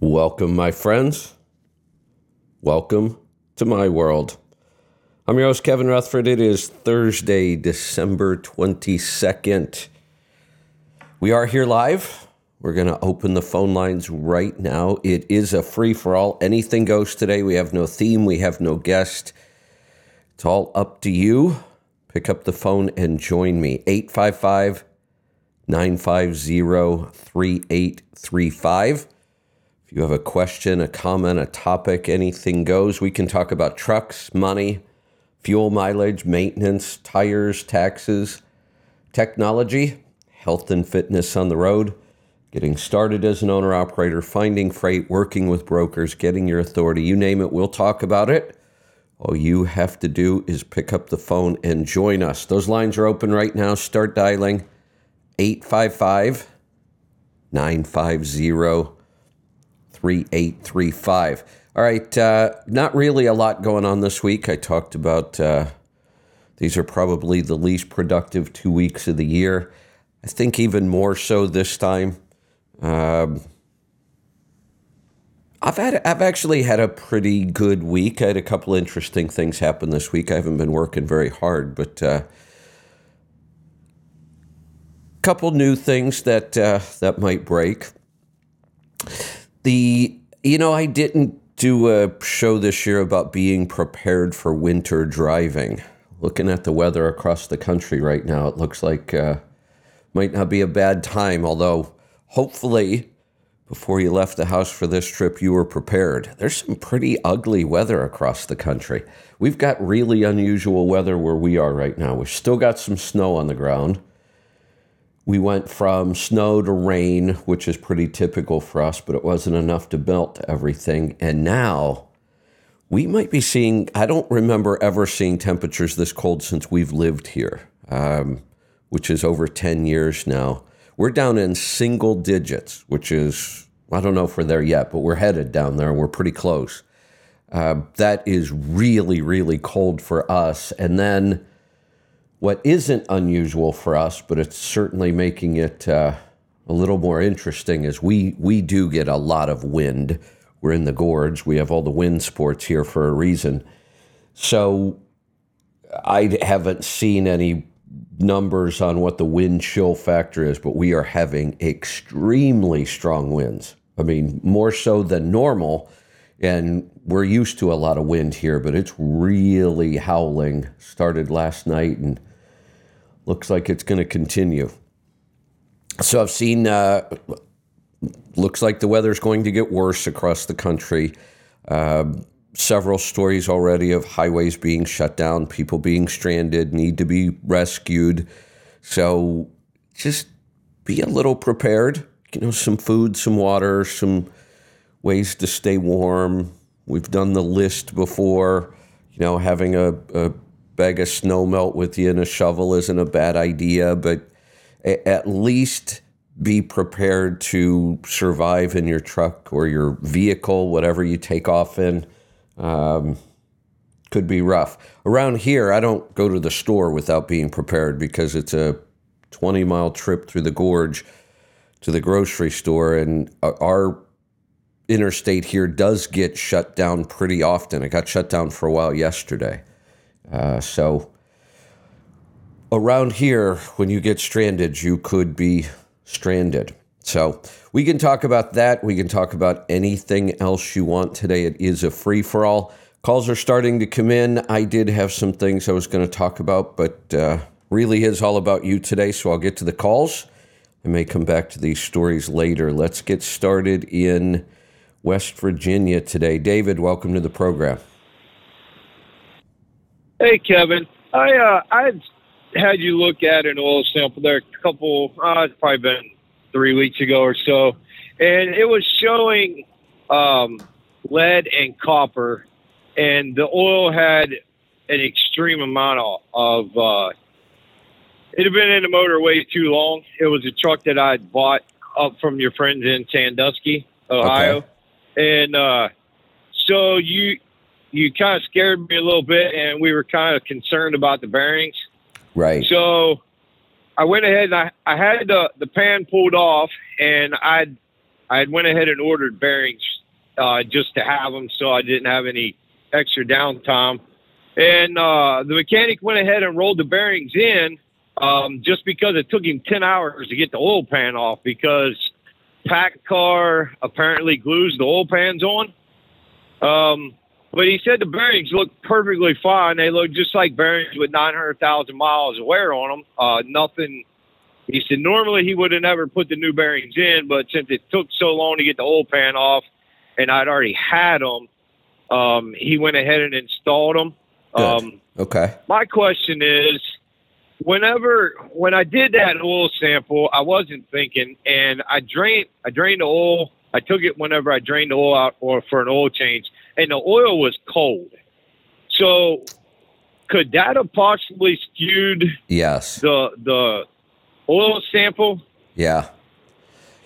Welcome, my friends. Welcome to my world. I'm your host, Kevin Rutherford. It is Thursday, December 22nd. We are here live. We're going to open the phone lines right now. It is a free for all. Anything goes today. We have no theme, we have no guest. It's all up to you. Pick up the phone and join me. 855 950 3835. If you have a question, a comment, a topic, anything goes. We can talk about trucks, money, fuel mileage, maintenance, tires, taxes, technology, health and fitness on the road, getting started as an owner operator, finding freight, working with brokers, getting your authority. You name it, we'll talk about it. All you have to do is pick up the phone and join us. Those lines are open right now. Start dialing 855 950 3835. All right, uh, not really a lot going on this week. I talked about uh, these are probably the least productive two weeks of the year. I think even more so this time. Um, I've had I've actually had a pretty good week. I had a couple interesting things happen this week. I haven't been working very hard, but a uh, couple new things that uh, that might break. The you know, I didn't do a show this year about being prepared for winter driving. Looking at the weather across the country right now, it looks like uh, might not be a bad time. Although, hopefully, before you left the house for this trip, you were prepared. There's some pretty ugly weather across the country. We've got really unusual weather where we are right now. We've still got some snow on the ground we went from snow to rain, which is pretty typical for us, but it wasn't enough to melt everything. And now we might be seeing, I don't remember ever seeing temperatures this cold since we've lived here, um, which is over 10 years now. We're down in single digits, which is, I don't know if we're there yet, but we're headed down there and we're pretty close. Uh, that is really, really cold for us. And then what isn't unusual for us, but it's certainly making it uh, a little more interesting, is we we do get a lot of wind. We're in the gorge. We have all the wind sports here for a reason. So I haven't seen any numbers on what the wind chill factor is, but we are having extremely strong winds. I mean, more so than normal. And we're used to a lot of wind here, but it's really howling. Started last night and looks like it's going to continue. So I've seen, uh, looks like the weather's going to get worse across the country. Uh, several stories already of highways being shut down, people being stranded, need to be rescued. So just be a little prepared. You know, some food, some water, some ways to stay warm. We've done the list before. You know, having a, a bag of snow melt with you and a shovel isn't a bad idea, but at least be prepared to survive in your truck or your vehicle, whatever you take off in. Um, could be rough. Around here, I don't go to the store without being prepared because it's a 20 mile trip through the gorge to the grocery store, and our interstate here does get shut down pretty often. It got shut down for a while yesterday. Uh, so around here, when you get stranded, you could be stranded. So we can talk about that. We can talk about anything else you want today. It is a free for all. Calls are starting to come in. I did have some things I was going to talk about, but uh, really is all about you today. So I'll get to the calls. I may come back to these stories later. Let's get started in West Virginia today. David, welcome to the program. Hey, Kevin. I uh, I had you look at an oil sample there a couple, uh, it's probably been three weeks ago or so, and it was showing um, lead and copper, and the oil had an extreme amount of. of uh, it had been in the motor way too long. It was a truck that I had bought up from your friends in Sandusky, Ohio, okay. and uh, so you you kind of scared me a little bit, and we were kind of concerned about the bearings. Right. So I went ahead and I, I had the, the pan pulled off, and I I went ahead and ordered bearings uh, just to have them, so I didn't have any extra downtime. And uh, the mechanic went ahead and rolled the bearings in um, just because it took him 10 hours to get the oil pan off because PACCAR apparently glues the oil pans on. Um, but he said the bearings look perfectly fine. They look just like bearings with 900,000 miles of wear on them. Uh, nothing. He said normally he would have never put the new bearings in, but since it took so long to get the old pan off, and I'd already had them, um, he went ahead and installed them. Um, okay. My question is, whenever when I did that oil sample, I wasn't thinking, and I drained I drained the oil. I took it whenever I drained the oil out or for an oil change, and the oil was cold. So, could that have possibly skewed? Yes. The the oil sample. Yeah.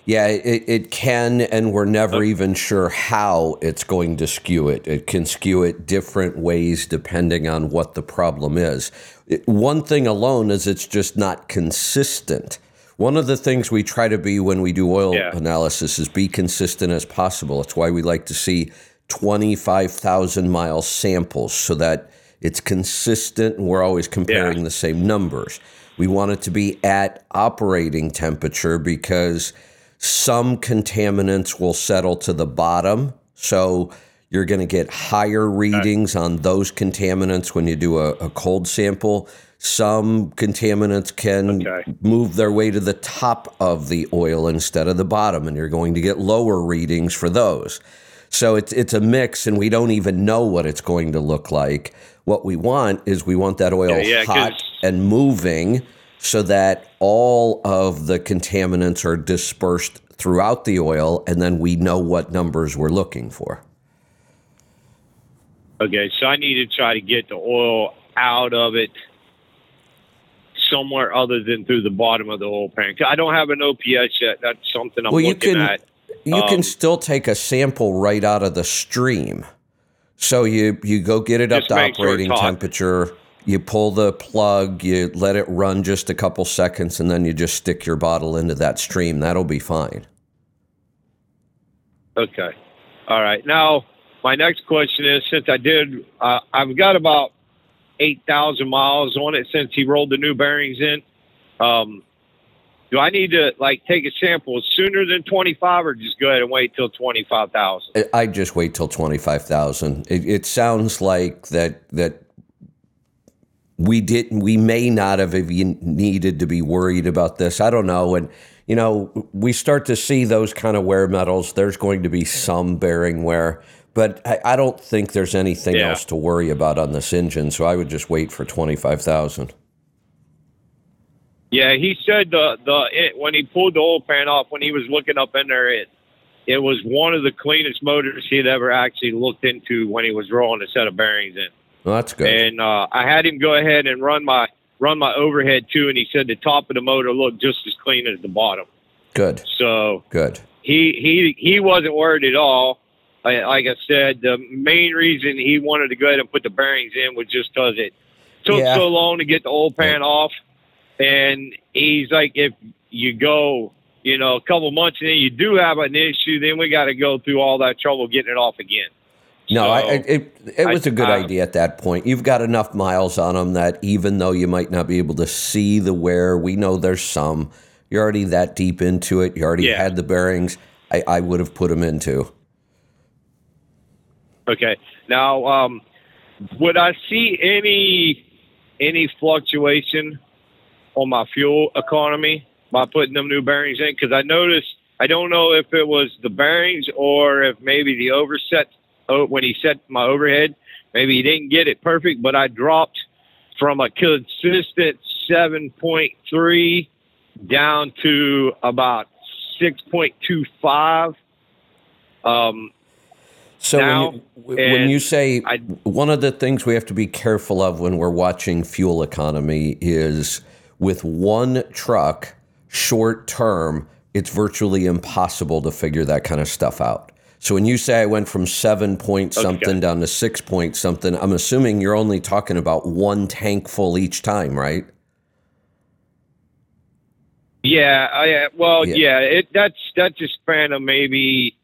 Yeah, it, it can, and we're never even sure how it's going to skew it. It can skew it different ways depending on what the problem is. It, one thing alone is it's just not consistent. One of the things we try to be when we do oil yeah. analysis is be consistent as possible. It's why we like to see 25,000 mile samples so that it's consistent and we're always comparing yeah. the same numbers. We want it to be at operating temperature because some contaminants will settle to the bottom. So you're going to get higher readings on those contaminants when you do a, a cold sample. Some contaminants can okay. move their way to the top of the oil instead of the bottom, and you're going to get lower readings for those. So it's it's a mix, and we don't even know what it's going to look like. What we want is we want that oil yeah, yeah, hot and moving, so that all of the contaminants are dispersed throughout the oil, and then we know what numbers we're looking for. Okay, so I need to try to get the oil out of it somewhere other than through the bottom of the oil pan. I don't have an OPS yet. That's something I'm well, looking can, at. You um, can still take a sample right out of the stream. So you you go get it up to operating sure temperature. You pull the plug, you let it run just a couple seconds, and then you just stick your bottle into that stream. That'll be fine. Okay. All right. Now, my next question is since I did, uh, I've got about 8,000 miles on it since he rolled the new bearings in. Um, do I need to like take a sample sooner than 25 or just go ahead and wait till 25,000? I just wait till 25,000. It, it sounds like that, that we didn't, we may not have even needed to be worried about this. I don't know. And, you know, we start to see those kind of wear metals. There's going to be some bearing wear, but I, I don't think there's anything yeah. else to worry about on this engine. So I would just wait for twenty five thousand. Yeah, he said the the it, when he pulled the oil pan off when he was looking up in there, it it was one of the cleanest motors he had ever actually looked into when he was rolling a set of bearings in. Well, that's good. And uh, I had him go ahead and run my run my overhead too, and he said the top of the motor looked just as clean as the bottom. Good. So good. He he he wasn't worried at all. Like I said, the main reason he wanted to go ahead and put the bearings in was just because it took yeah. so long to get the old pan off. And he's like, if you go, you know, a couple months and then you do have an issue, then we got to go through all that trouble getting it off again. No, so, I, it it was I, a good I, idea at that point. You've got enough miles on them that even though you might not be able to see the wear, we know there's some. You're already that deep into it. You already yeah. had the bearings. I, I would have put them into. Okay. Now, um, would I see any any fluctuation on my fuel economy by putting them new bearings in? Because I noticed. I don't know if it was the bearings or if maybe the overset oh, when he set my overhead. Maybe he didn't get it perfect, but I dropped from a consistent 7.3 down to about 6.25. Um, so now, when, you, when you say I, one of the things we have to be careful of when we're watching fuel economy is with one truck, short term, it's virtually impossible to figure that kind of stuff out. So when you say I went from seven point something okay. down to six point something, I'm assuming you're only talking about one tank full each time, right? Yeah, I, well, Yeah. yeah, it that's that's a span of maybe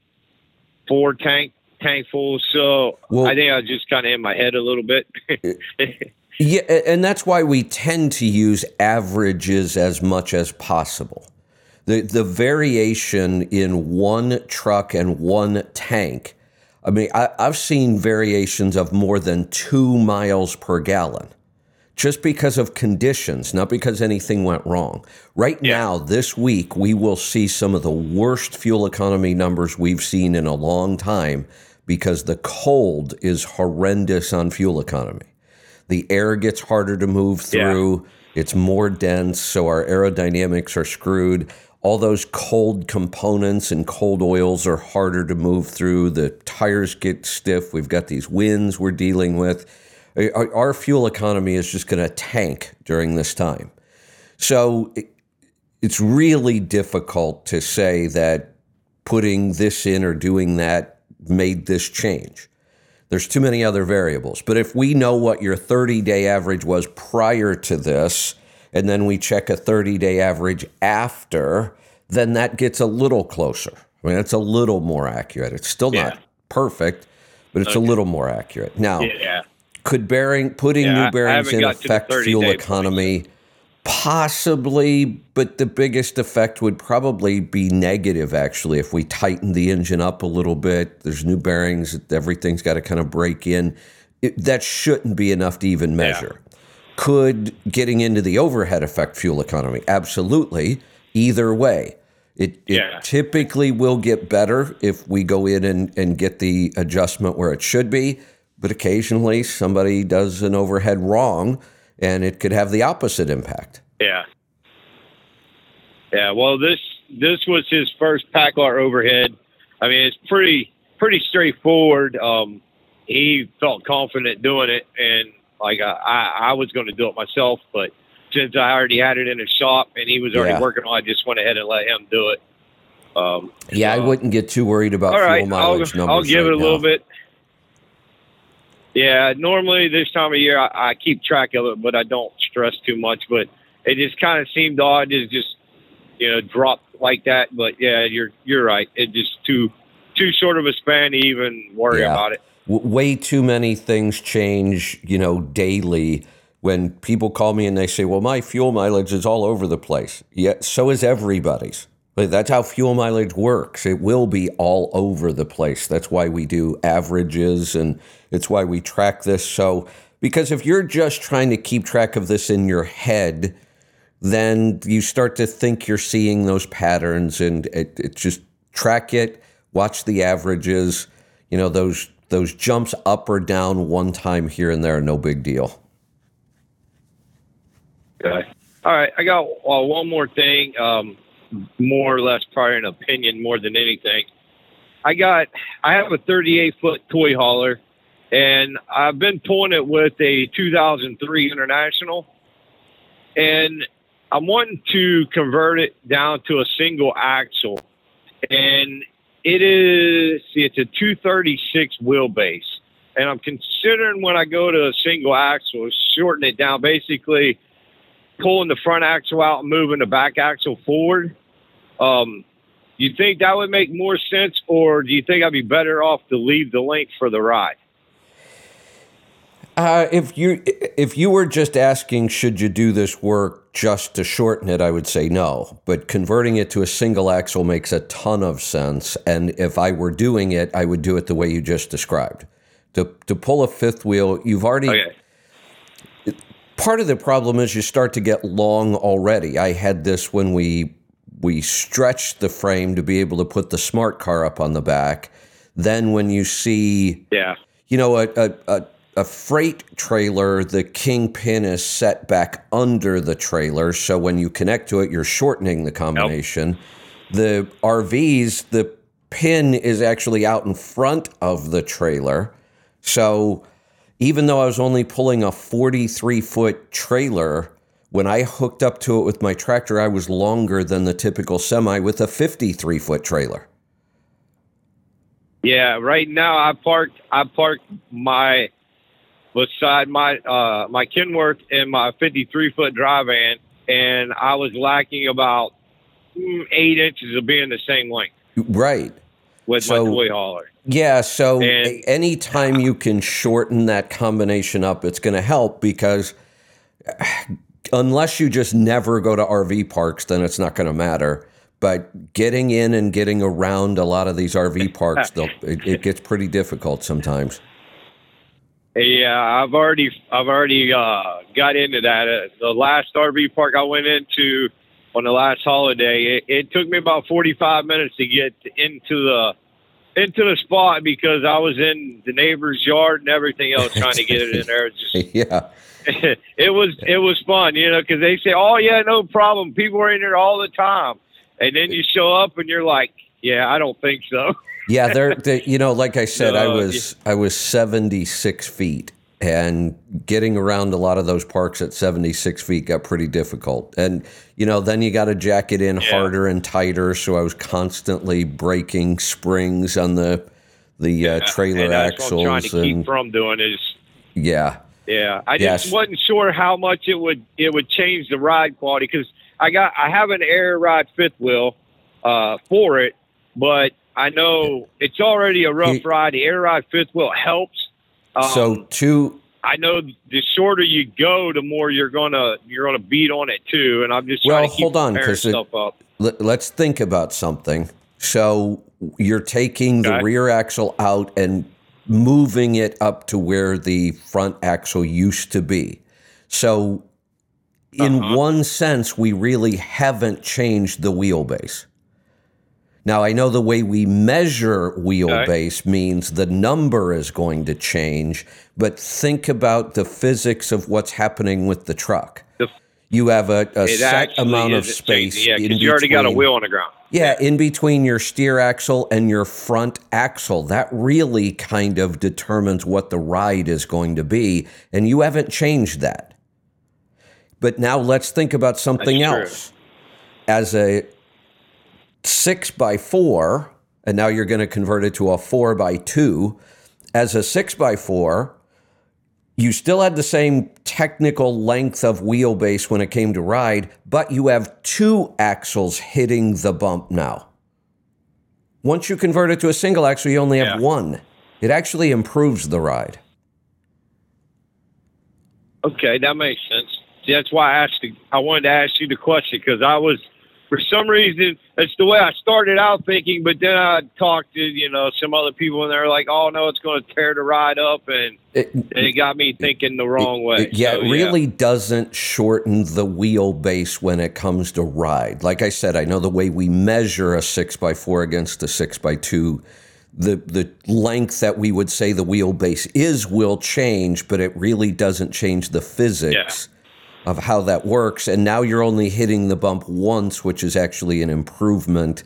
four tank tankfuls. So Well- I think I was just kind of in my head a little bit. Yeah, and that's why we tend to use averages as much as possible. The the variation in one truck and one tank. I mean, I, I've seen variations of more than two miles per gallon, just because of conditions, not because anything went wrong. Right now, this week, we will see some of the worst fuel economy numbers we've seen in a long time because the cold is horrendous on fuel economy. The air gets harder to move through. It's more dense, so our aerodynamics are screwed. All those cold components and cold oils are harder to move through. The tires get stiff. We've got these winds we're dealing with. Our, fuel economy is just going to tank during this time. So it, it's really difficult to say that putting this in or doing that made this change. There's too many other variables. But if we know what your 30 day average was prior to this, and then we check a 30 day average after, then that gets a little closer. I mean, it's a little more accurate. It's still Yeah. not perfect, but it's a little more accurate. Now, yeah, could bearing putting Yeah, new bearings in got to the affect fuel economy? Possibly, but the biggest effect would probably be negative. Actually, if we tighten the engine up a little bit, there's new bearings. Everything's got to kind of break in. It, that shouldn't be enough to even measure. Could getting into the overhead affect fuel economy? Absolutely. Either way, it, it Yeah. typically will get better if we go in and, and get the adjustment where it should be. But occasionally somebody does an overhead wrong and it could have the opposite impact. yeah, yeah. Well, this this was his first PACCAR overhead. I mean, it's pretty pretty straightforward. Um, he felt confident doing it, and like I, I, I was going to do it myself, but since I already had it in his shop and he was already Yeah. working on, it, I just went ahead and let him do it. Um, Yeah, I uh, wouldn't get too worried about All fuel right, I'll, mileage numbers. I'll give right it a little bit. Yeah, normally this time of year I, I keep track of it, but I don't stress too much. But it just kind of seemed odd to just you know drop like that. But yeah, you're you're right. It just too too short of a span to even worry Yeah. about it. W- way too many things change, you know, daily. When people call me and they say, "Well, my fuel mileage is all over the place," yeah, so is everybody's. Like, that's how fuel mileage works. It will be all over the place. That's why we do averages, and it's why we track this. So, because if you're just trying to keep track of this in your head, then you start to think you're seeing those patterns and it, it just track it watch the averages you know those those jumps up or down one time here and there no big deal Okay. All right, I got uh, one more thing. Um, more or less, probably an opinion more than anything. I got, I have a 38 foot toy hauler, and I've been pulling it with a 2003 International, and I'm wanting to convert it down to a single axle, and it is, it's a 236 wheelbase, and I'm considering when I go to a single axle, shorten it down, basically pulling the front axle out and moving the back axle forward. Um, you think that would make more sense, or do you think I'd be better off to leave the length for the ride? uh, if you if you were just asking should you do this work just to shorten it i would say no but converting it to a single axle makes a ton of sense and if i were doing it i would do it the way you just described to, to pull a fifth wheel you've already Okay. part of the problem is you start to get long already. I had this when we we stretched the frame to be able to put the smart car up on the back. Then when you see, Yeah. you know, a a, a, a freight trailer, the kingpin is set back under the trailer, so when you connect to it, you're shortening the combination. The RVs, the pin is actually out in front of the trailer. So even though I was only pulling a 43 foot trailer, when I hooked up to it with my tractor, I was longer than the typical semi with a 53 foot trailer. Yeah. Right now, I parked. I parked my beside my uh, my Kenworth and my 53 foot dry van, and I was lacking about mm, eight inches of being the same length Right. with So- my toy hauler. Yeah, so And- anytime you can shorten that combination up, it's going to help because unless you just never go to RV parks, then it's not going to matter. But getting in and getting around a lot of these RV parks, it, it gets pretty difficult sometimes. Yeah, I've already I've already uh, got into that. Uh, the last RV park I went into on the last holiday, it, it took me about 45 minutes to get into the into the spot because I was in the neighbor's yard and everything else trying to get it in there. Just yeah, it was it was fun, you know, because they say, "Oh yeah, no problem. People are in there all the time," and then you show up and you're like, "Yeah, I don't think so." yeah. They're, they you know, like I said, I No, was I was seventy six feet, and getting around a lot of those parks at seventy six feet got pretty difficult. And you know, then you got to jack it in Yeah. harder and tighter. So I was constantly breaking springs on the the uh, trailer and that's what I'm trying axles, to keep and from doing is yeah, Yeah, I Yes. just wasn't sure how much it would it would change the ride quality because I got I have an air ride fifth wheel uh, for it, but I know it's already a rough He- ride. The air ride fifth wheel helps. Um, so two. I know the shorter you go, the more you're gonna you're gonna beat on it too. And I'm just Well, trying to keep hold on, preparing 'cause it- stuff up. Let, let's think about something. So you're taking the rear axle out and moving it up to where the front axle used to be. So, in Uh-huh. one sense, we really haven't changed the wheelbase. Now, I know the way we measure wheelbase means the number is going to change, but think about the physics of what's happening with the truck. The- You have a, a set amount of space. changing, Yeah, because you already got a wheel on the ground. yeah, in between your steer axle and your front axle. That really kind of determines what the ride is going to be. And you haven't changed that. But now let's think about something else. As a six by four, and now you're going to convert it to a four by two. As a six by four, you still had the same technical length of wheelbase when it came to ride, but you have two axles hitting the bump now. Once you convert it to a single axle, you only have Yeah. one. It actually improves the ride. Okay, that makes sense. See, that's why I asked. The, I wanted to ask you the question because I was, for some reason, it's the way I started out thinking. But then I talked to you know some other people, and they're like, "Oh no, it's going to tear the ride up," and, It, it got me thinking the wrong way. it- yeah, So, it really does't shorten the wheelbase when it comes to ride. Like I said, I know the way we measure a six by four against a six by two, the the length that we would say the wheelbase is will change, but it really doesn't change the physics of how that works. And now you're only hitting the bump once, which is actually an improvement.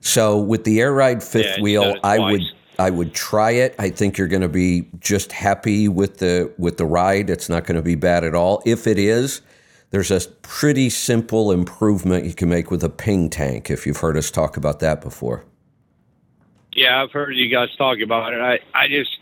So with the air ride fifth Yeah, wheel, I would. I would try it. I think you're going to be just happy with the with the ride. It's not going to be bad at all. If it is, there's a pretty simple improvement you can make with a ping tank. If you've heard us talk about that before. Yeah, I've heard you guys talk about it. I, I just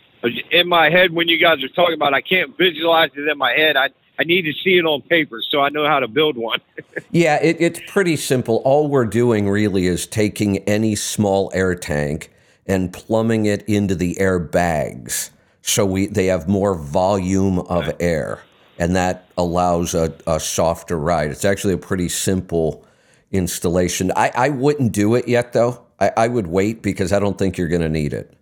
in my head when you guys are talking about, it, I can't visualize it in my head. I I need to see it on paper so I know how to build one. Yeah, it, it's pretty simple. All we're doing really is taking any small air tank and plumbing it into the air bags, so we they have more volume of air, and that allows a, a softer ride. It's actually a pretty simple installation. I, I wouldn't do it yet, though. I, I would wait because I don't think you're going to need it.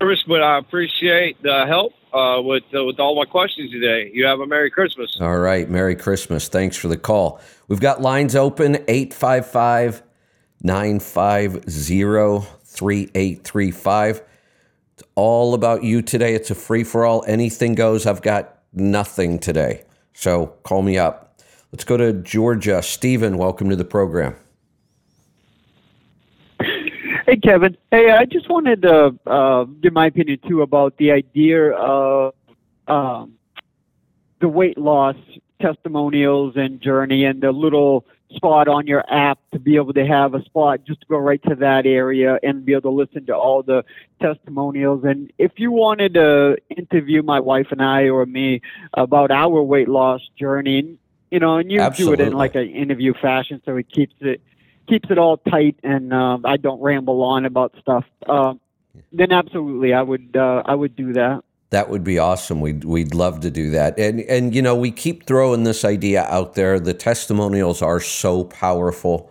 Service, but I appreciate the help uh, with uh, with all my questions today. You have a Merry Christmas. All right. Merry Christmas. Thanks for the call. We've got lines open 855 950 3835. It's all about you today. It's a free for all. Anything goes. I've got nothing today. So call me up. Let's go to Georgia. Stephen, welcome to the program. Hey, Kevin. Hey, I just wanted to uh, give my opinion too about the idea of um, the weight loss testimonials and journey and the little spot on your app to be able to have a spot just to go right to that area and be able to listen to all the testimonials. And if you wanted to interview my wife and I or me about our weight loss journey, you know, and you Absolutely. do it in like an interview fashion, so it keeps it keeps it all tight, and um, I don't ramble on about stuff. Um, then absolutely, I would uh, I would do that. That would be awesome. We'd we'd love to do that. And and you know, we keep throwing this idea out there. The testimonials are so powerful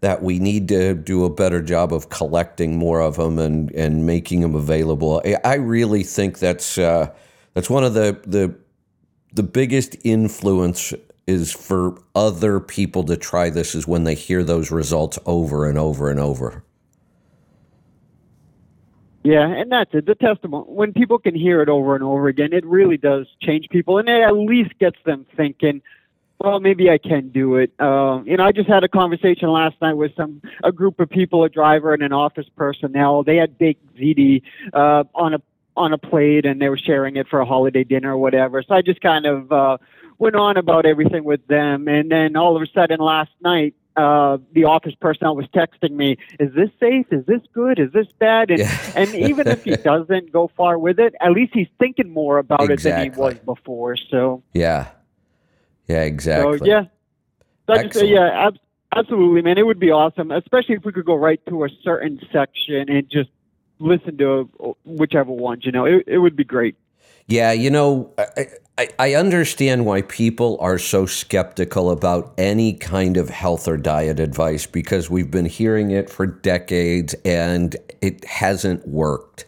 that we need to do a better job of collecting more of them and and making them available. I- I really think that's uh, that's one of the the the biggest influence is for other people to try this is when they hear those results over and over and over. Yeah, and that's it. The testimony, when people can hear it over and over again, it really does change people, and it at least gets them thinking. Well, maybe I can do it. Um, you know, I just had a conversation last night with some a group of people, a driver and an office personnel. They had baked ziti uh, on a on a plate, and they were sharing it for a holiday dinner or whatever. So I just kind of uh, went on about everything with them, and then all of a sudden last night, uh, the office personnel was texting me, "Is this safe? Is this good? Is this bad?" And, Yeah. and even if he doesn't go far with it, at least he's thinking more about it than he was before. So, Yeah. Yeah, exactly. so yeah, so just Excellent. yeah, ab- absolutely, man. It would be awesome, especially if we could go right to a certain section and just listen to uh, whichever ones. You know, it, it would be great. Yeah, you know, I, I, I understand why people are so skeptical about any kind of health or diet advice because we've been hearing it for decades and it hasn't worked.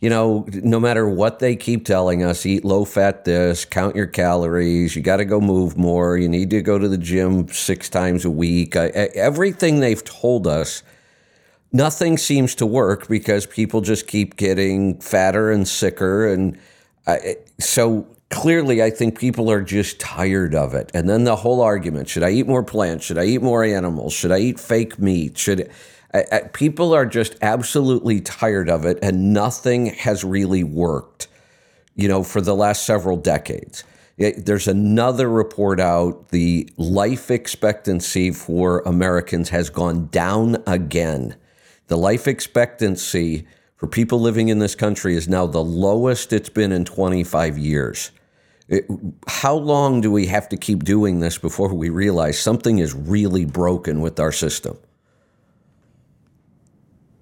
You know, no matter what they keep telling us, eat low fat this, count your calories, you got to go move more, you need to go to the gym six times a week. Everything they've told us nothing seems to work because people just keep getting fatter and sicker and I, so clearly i think people are just tired of it. And then the whole argument should i eat more plants? Should i eat more animals? Should i eat fake meat? Should I, I, people are just absolutely tired of it and nothing has really worked you know for the last several decades. There's another report out the life expectancy for americans has gone down again the life expectancy for people living in this country is now the lowest it's been in 25 years. It- how long do we have to keep doing this before we realize something is really broken with our system?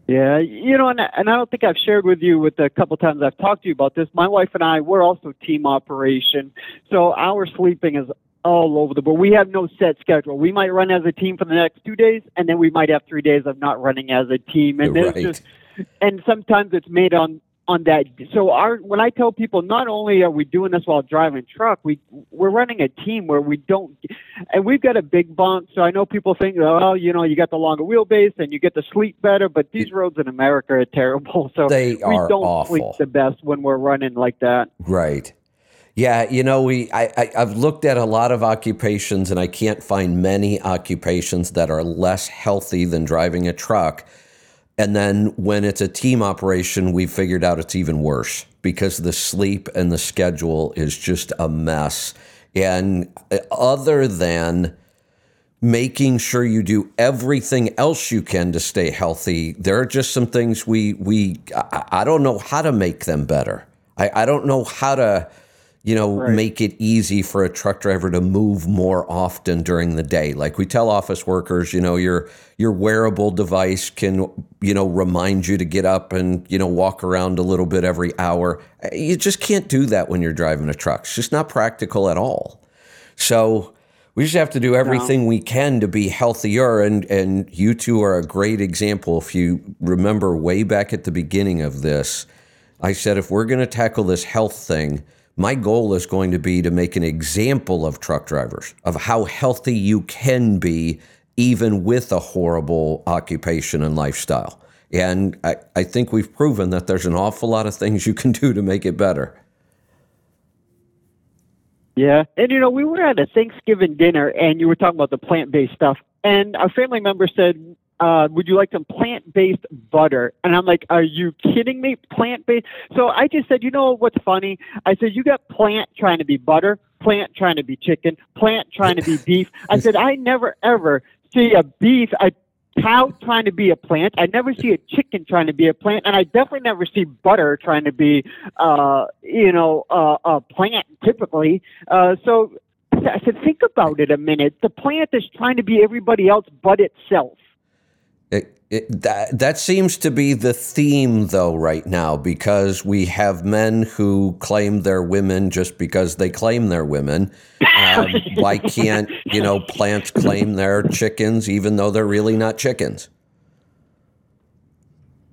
Yeah, you know, and, and I don't think I've shared with you with the couple times I've talked to you about this. My wife and I, we're also team operation, so our sleeping is all over the board. We have no set schedule. We might run as a team for the next two days, and then we might have three days of not running as a team. And Right. just, and sometimes it's made on on that. So our when I tell people, not only are we doing this while driving truck, we we're running a team where we don't, and we've got a big bump. So I know people think, oh, you know, you got the longer wheelbase and you get to sleep better, but these roads in America are terrible. So They we don't awful. sleep the best when we're running like that. Right. Yeah, you know, we I, I I've looked at a lot of occupations and I can't find many occupations that are less healthy than driving a truck. And then when it's a team operation, we figured out it's even worse because the sleep and the schedule is just a mess. And uh, other than making sure you do everything else you can to stay healthy, there are just some things we we I, I don't know how to make them better. I, I don't know how to you know, Right. make it easy for a truck driver to move more often during the day. Like we tell office workers, you know, your your wearable device can, you know, remind you to get up and, you know, walk around a little bit every hour. You just can't do that when you're driving a truck. It's just not practical at all. So we just have to do everything we can to be healthier. And and you two are a great example. If you remember way back at the beginning of this, I said if we're going to tackle this health thing, my goal is going to be to make an example of truck drivers of how healthy you can be even with a horrible occupation and lifestyle. And I, I think we've proven that there's an awful lot of things you can do to make it better. Yeah. And you know, we were at a Thanksgiving dinner and you were talking about the plant based stuff. And a family member said, uh, would you like some plant based butter? And I'm like, are you kidding me? Plant based? So I just said, you know what's funny? I said, you got plant trying to be butter. plant trying to be chicken, plant trying to be beef. I said, I never ever see a beef, a cow trying to be a plant. I never see a chicken trying to be a plant, and I definitely never see butter trying to be, uh, you know, uh, a plant typically. Uh, so I said, think about it a minute. The plant is trying to be everybody else but itself. It, that, that seems to be the theme, though, right now, because we have men who claim they're women just because they claim they're women. Um, why can't, you know, plants claim they're chickens even though they're really not chickens?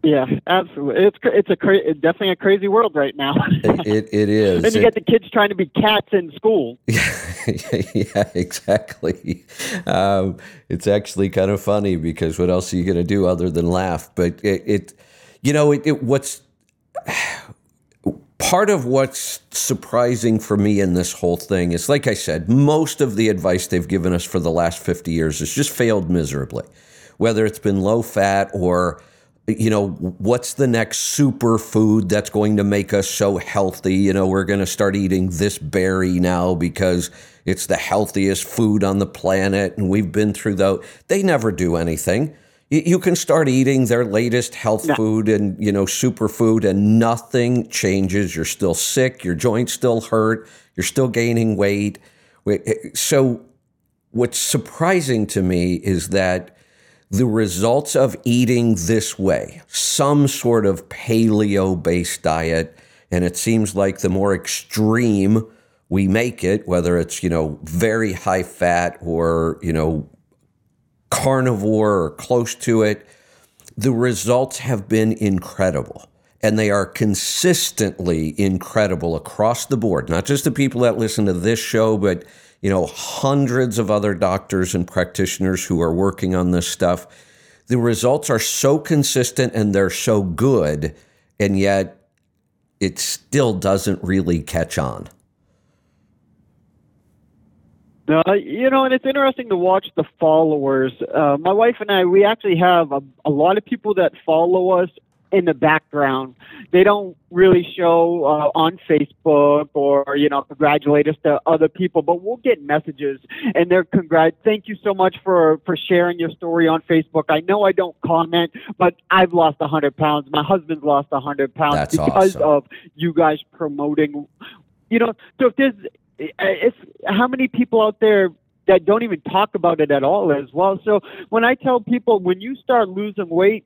Yeah, absolutely. It's it's a cra- it's definitely a crazy world right now. it, it, is. and you get the kids trying to be cats in school. yeah, exactly. Um, it's actually kind of funny because what else are you going to do other than laugh? But it, it you know, it, it what's part of what's surprising for me in this whole thing is, like I said, most of the advice they've given us for the last fifty years has just failed miserably. Whether it's been low fat or you know, what's the next superfood that's going to make us so healthy? You know, we're going to start eating this berry now because it's the healthiest food on the planet. And we've been through those. They never do anything. You, can start eating their latest health food and, you know, superfood and nothing changes. You're still sick. Your joints still hurt. You're still gaining weight. Eh, So, what's surprising to me is that the results of eating this way, some sort of paleo based diet, and it seems like the more extreme we make it, whether it's, you know, very high fat or, you know, carnivore or close to it, the results have been incredible. And they are consistently incredible across the board, not just the people that listen to this show, but you know, hundreds of other doctors and practitioners who are working on this stuff. The results are so consistent and they're so good, and yet it still doesn't really catch on. No, you know, and it's interesting to watch the followers. Uh, my wife and I, we actually have a, a lot of people that follow us in the background. They don't really show uh, on Facebook or you know congratulate us to other people, but we'll get messages and they're congrat. Thank you so much for for sharing your story on Facebook. I know I don't comment, but I've lost a hundred pounds. My husband's lost a hundred pounds That's because awesome. of you guys promoting. You know, so if there's it's how many people out there that don't even talk about it at all as well. So when I tell people when you start losing weight,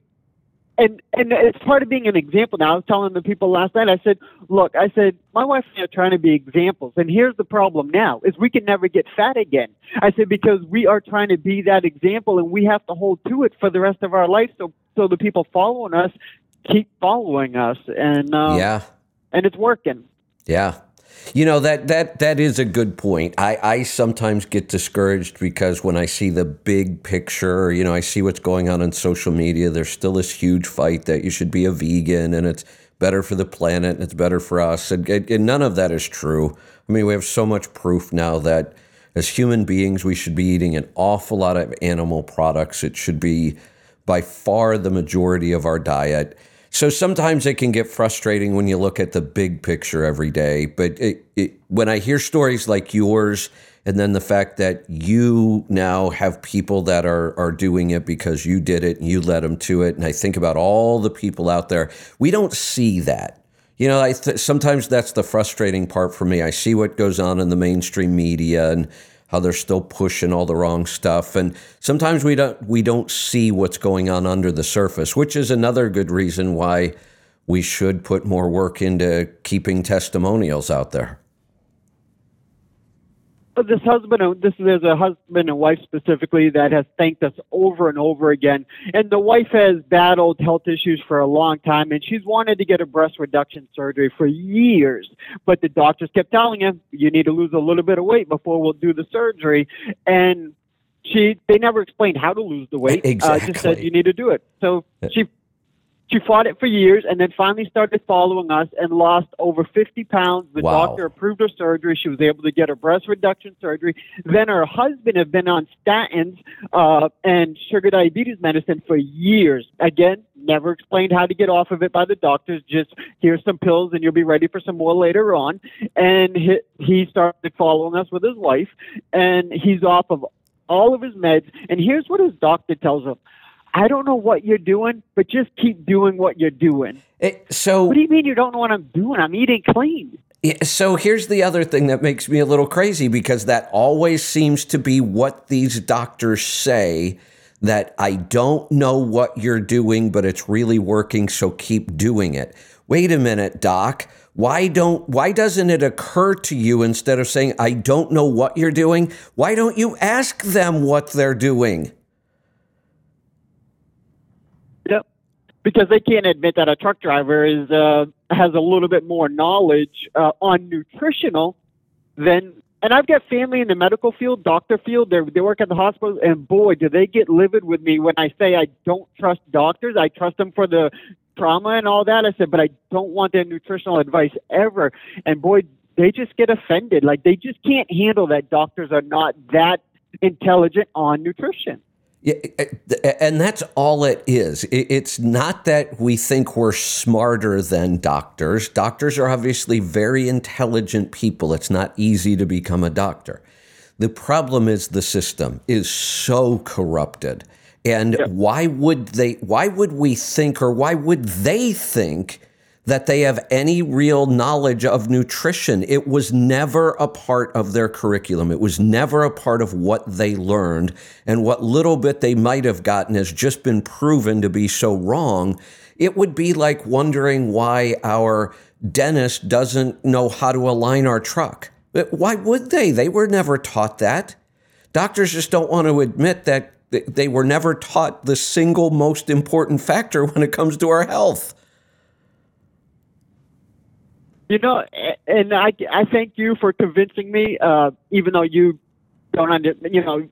and and it's part of being an example. Now I was telling the people last night. I said, look, I said my wife and I are trying to be examples, and here's the problem now: is we can never get fat again. I said because we are trying to be that example, and we have to hold to it for the rest of our life. So so the people following us keep following us, and uh, yeah. and it's working. Yeah. You know that that that is a good point. I I sometimes get discouraged because when I see the big picture, you know, I see what's going on on social media, there's still this huge fight that you should be a vegan and it's better for the planet and it's better for us and, and, none of that is true. I mean, we have so much proof now that as human beings we should be eating an awful lot of animal products. It should be by far the majority of our diet. So sometimes it can get frustrating when you look at the big picture every day. But it, it, when I hear stories like yours, and then the fact that you now have people that are are doing it because you did it and you led them to it, and I think about all the people out there, we don't see that. You know, I th- sometimes that's the frustrating part for me. I see what goes on in the mainstream media and how they're still pushing all the wrong stuff. And sometimes we don't we don't see what's going on under the surface which is another good reason why we should put more work into keeping testimonials out there this husband, and this there's a husband and wife specifically that has thanked us over and over again. And the wife has battled health issues for a long time, and she's wanted to get a breast reduction surgery for years. But the doctors kept telling him, "You need to lose a little bit of weight before we'll do the surgery." And she, they never explained how to lose the weight. Uh, just said you need to do it. So she she fought it for years and then finally started following us and lost over 50 pounds. The Wow. doctor approved her surgery. She was able to get her breast reduction surgery. Then her husband had been on statins uh, and sugar diabetes medicine for years. Again, never explained how to get off of it by the doctors. Just here's some pills and you'll be ready for some more later on. And he, he started following us with his wife, and he's off of all of his meds. And here's what his doctor tells him. I don't know what you're doing, but just keep doing what you're doing. It, so, What do you mean you don't know what I'm doing? I'm eating clean. Yeah, So here's the other thing that makes me a little crazy because that always seems to be what these doctors say that I don't know what you're doing, but it's really working, so keep doing it. Wait a minute, doc. Why don't why doesn't it occur to you instead of saying I don't know what you're doing? Why don't you ask them what they're doing? Yep. Because they can't admit that a truck driver is uh, has a little bit more knowledge uh, on nutritional than. And I've got family in the medical field, doctor field. They they work at the hospital, and boy, do they get livid with me when I say I don't trust doctors. I trust them for the trauma and all that. I said, but I don't want their nutritional advice ever. And boy, they just get offended. Like they just can't handle that doctors are not that intelligent on nutrition. Yeah, eh, eh, eh, and that's all it is. It's not that we think we're smarter than doctors. Doctors are obviously very intelligent people. It's not easy to become a doctor. The problem is the system is so corrupted. And why would they why would we think or why would they think that they have any real knowledge of nutrition. It was never a part of their curriculum. It was never a part of what they learned. And what little bit they might have gotten has just been proven to be so wrong. It would be like wondering why our dentist doesn't know how to align our truck. Why would they? They were never taught that. Doctors just don't want to admit that they were never taught the single most important factor when it comes to our health. You know, and I, I thank you for convincing me, uh, even though you don't under, you know,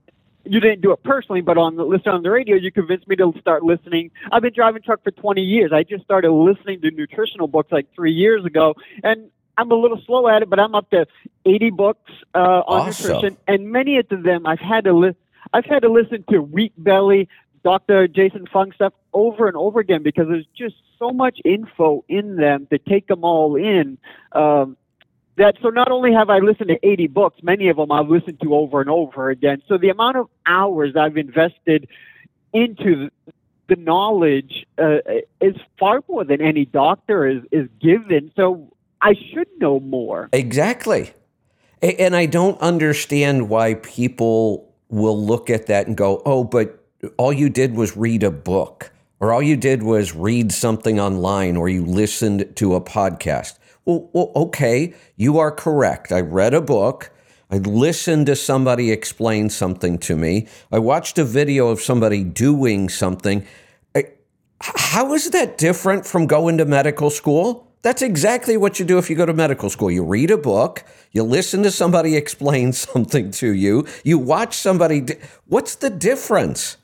you didn't do it personally, but on the listen on the radio, you convinced me to start listening. I've been driving truck for 20 years. I just started listening to nutritional books like three years ago, and I'm a little slow at it, but I'm up to 80 books uh, on Awesome. nutrition, and many of them I've had to li- I've had to listen to Wheat Belly, Dr. Jason Fung stuff over and over again because there's just so much info in them to take them all in. Um, that so not only have I listened to 80 books, many of them I've listened to over and over again. So the amount of hours I've invested into the knowledge uh, is far more than any doctor is is given. So I should know more. Exactly. And I don't understand why people will look at that and go, oh, but all you did was read a book, or all you did was read something online, or you listened to a podcast. Well, well okay, you are correct. I read a book. I listened to somebody explain something to me. I watched a video of somebody doing something. I- how is that different from going to medical school? That's exactly what you do if you go to medical school. You read a book, you listen to somebody explain something to you, you watch somebody. What's the difference?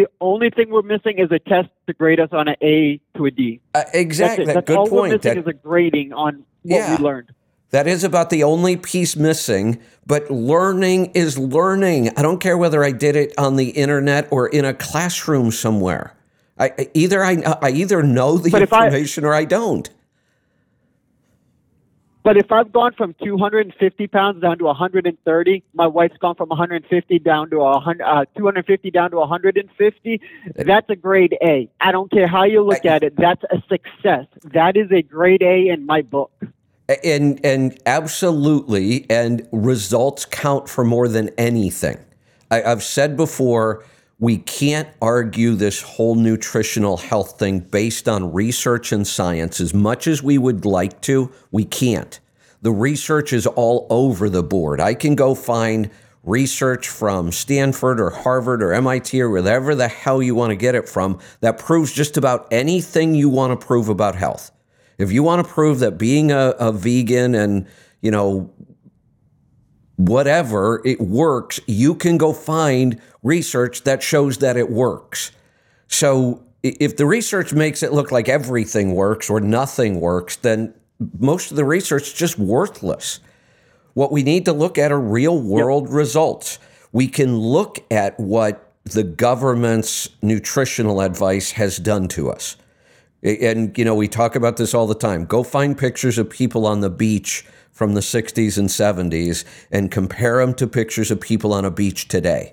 The only thing we're missing is a test to grade us on an A to a D. Uh, That's exactly. it. That's Good all we're missing That- is a grading on what Yeah. we learned. that is about the only piece missing, but learning is learning. I don't care whether I did it on the internet or in a classroom somewhere. I, either I, I either know the But if I- information or I don't. But if I've gone from 250 pounds down to 130, my wife's gone from 150 down to 100, uh, 250 down to 150. That's a grade A. I don't care how you look at it. That's a success. That is a grade A in my book. and and absolutely and results count for more than anything I, i've said before we can't argue this whole nutritional health thing based on research and science. As much as we would like to we can't. The research is all over the board. I can go find research from stanford or harvard or mit or wherever the hell you want to get it from that proves just about anything you want to prove about health. If you want to prove that being a, a vegan and, you know, whatever, it works, you can go find research that shows that it works. So if the research makes it look like everything works or nothing works, then most of the research is just worthless. What we need to look at are real world results. We can look at what the government's nutritional advice has done to us. And, you know, we talk about this all the time. Go find pictures of people on the beach from the 60s and 70s and compare them to pictures of people on a beach today.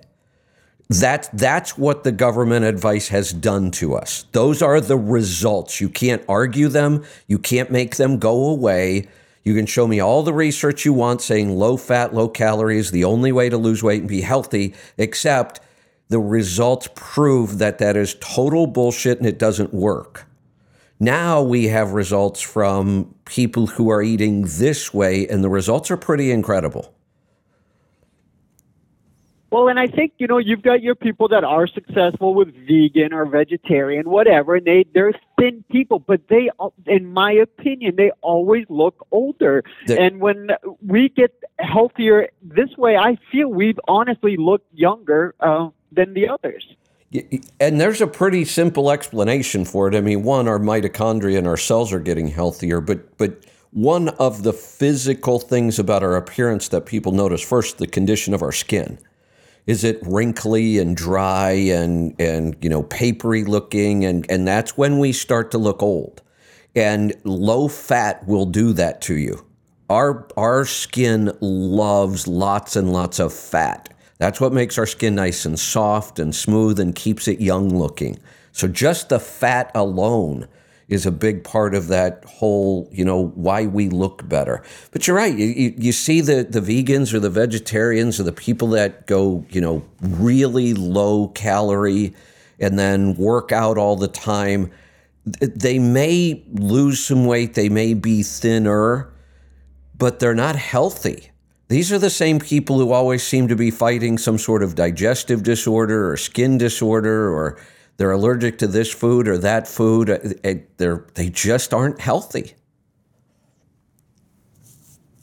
That, that's what the government advice has done to us. Those are the results. You can't argue them, you can't make them go away. You can show me all the research you want saying low fat, low calories, the only way to lose weight and be healthy, except the results prove that that is total bullshit and it doesn't work. Now we have results from people who are eating this way, and the results are pretty incredible. Well, and I think you know you've got your people that are successful with vegan or vegetarian, whatever, and they they're thin people, but they, in my opinion, they always look older. The, and when we get healthier this way, I feel we've honestly looked younger uh, than the others. And there's a pretty simple explanation for it. I mean, one, our mitochondria and our cells are getting healthier, but but one of the physical things about our appearance that people notice first, the condition of our skin. Is it wrinkly and dry and and you know papery looking? And and that's when we start to look old. And low fat will do that to you. Our our skin loves lots and lots of fat that's what makes our skin nice and soft and smooth and keeps it young looking so just the fat alone is a big part of that whole, you know, why we look better. But you're right. You, you see the, the vegans or the vegetarians or the people that go, you know, really low calorie and then work out all the time. They may lose some weight, they may be thinner, but they're not healthy. These are the same people who always seem to be fighting some sort of digestive disorder or skin disorder or they're allergic to this food or that food. Uh, they're, they just aren't healthy.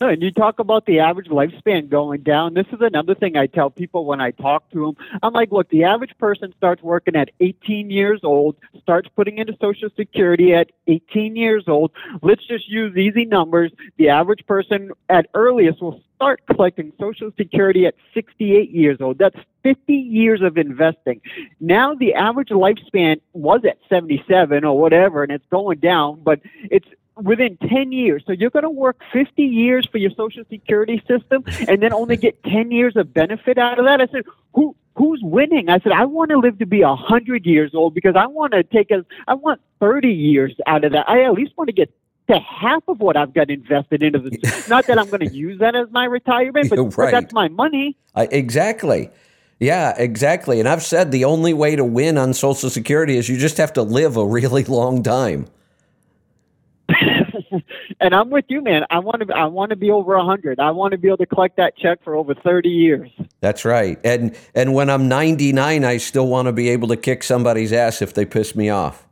And you talk about the average lifespan going down. This is another thing I tell people when I talk to them. I'm like, look, the average person starts working at 18 years old, starts putting into Social Security at 18 years old. Let's just use easy numbers. The average person at earliest will start collecting Social Security at 68 years old. That's 50 years of investing. Now the average lifespan was at 77 or whatever, and it's going down, but it's within 10 years. So you're going to work 50 years for your Social Security system and then only get 10 years of benefit out of that. I said, who who's winning? I said, I want to live to be 100 years old because I want to take a, I want 30 years out of that. I at least want to get to half of what I've got invested into this. Not that I'm going to use that as my retirement, but, right. but that's my money. I, exactly. Yeah, exactly. And I've said the only way to win on Social Security is you just have to live a really long time. And I'm with you, man. I want to. I want to be over hundred. I want to be able to collect that check for over thirty years. That's right. And and when I'm 99, I still want to be able to kick somebody's ass if they piss me off.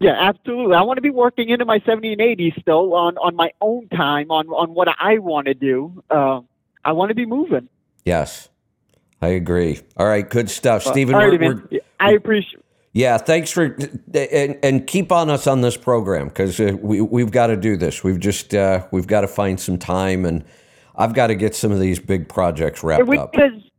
Yeah, absolutely. I want to be working into my 70 and 80 still on on my own time on on what I want to do. Uh, I want to be moving. Yes, I agree. All right, good stuff, Stephen. All right, we're, we're, I appreciate. Yeah, thanks for and, and keep on us on this program because uh, we we've got to do this. We've just uh, we've got to find some time, and I've got to get some of these big projects wrapped we, up. Because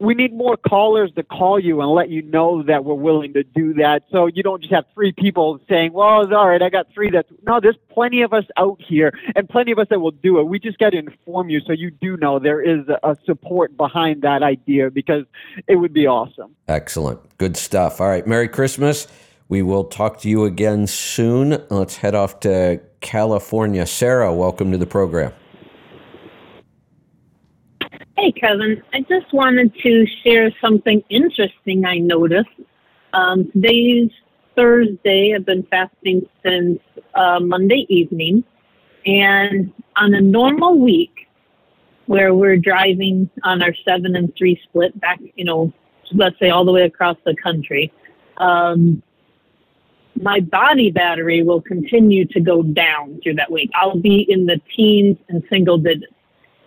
we need more callers to call you and let you know that we're willing to do that. So you don't just have three people saying, "Well, it's all right, I got three that." No, there's plenty of us out here and plenty of us that will do it. We just got to inform you so you do know there is a support behind that idea because it would be awesome. Excellent, good stuff. All right, Merry Christmas. We will talk to you again soon. Let's head off to California. Sarah, welcome to the program. Hey, Kevin. I just wanted to share something interesting I noticed. Um, today's Thursday. I've been fasting since uh, Monday evening. And on a normal week, where we're driving on our seven and three split back, you know, let's say all the way across the country, um, my body battery will continue to go down through that week. I'll be in the teens and single digits.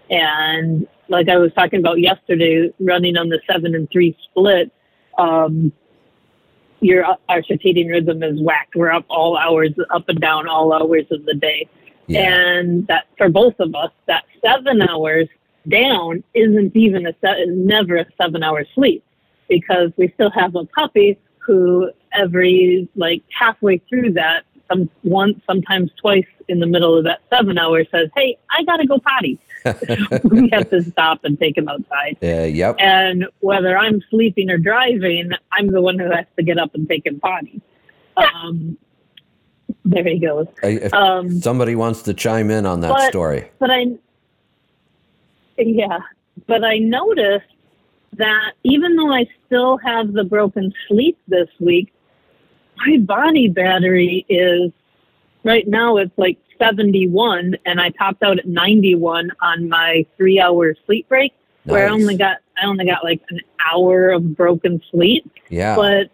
And like I was talking about yesterday, running on the seven and three split, um, your our circadian rhythm is whacked. We're up all hours, up and down all hours of the day, yeah. and that for both of us, that seven hours down isn't even a se- never a seven hour sleep because we still have a puppy who every like halfway through that some once sometimes twice in the middle of that seven hours says hey i gotta go potty we have to stop and take him outside Uh, yep. and whether i'm sleeping or driving i'm the one who has to get up and take him potty um, there he goes um, somebody wants to chime in on that but- story. but I, yeah, but I noticed that even though I still have the broken sleep this week, my body battery is right now it's like 71 and I topped out at 91 on my 3 hour sleep break where I only got I only got like an hour of broken sleep Yeah. but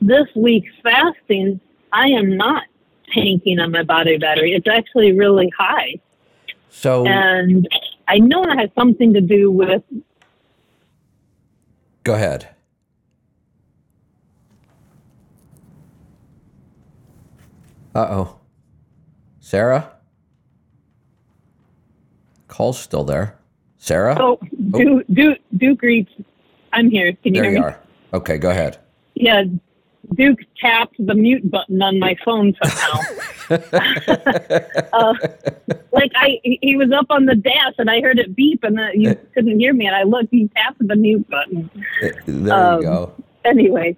this week's fasting, I am not tanking on my body battery. It's actually really high. so And I know it has something to do with, go ahead. Uh oh. Sarah? Call's still there. Sarah? oh, Duke, Duke, Duke reached, I'm here. Can you there hear you me? are. Okay, go ahead. Yeah, Duke tapped the mute button on my phone somehow. uh, like I, he was up on the dash and I heard it beep and uh, you couldn't hear me and I looked, he tapped the mute button. There Um, you go. anyway,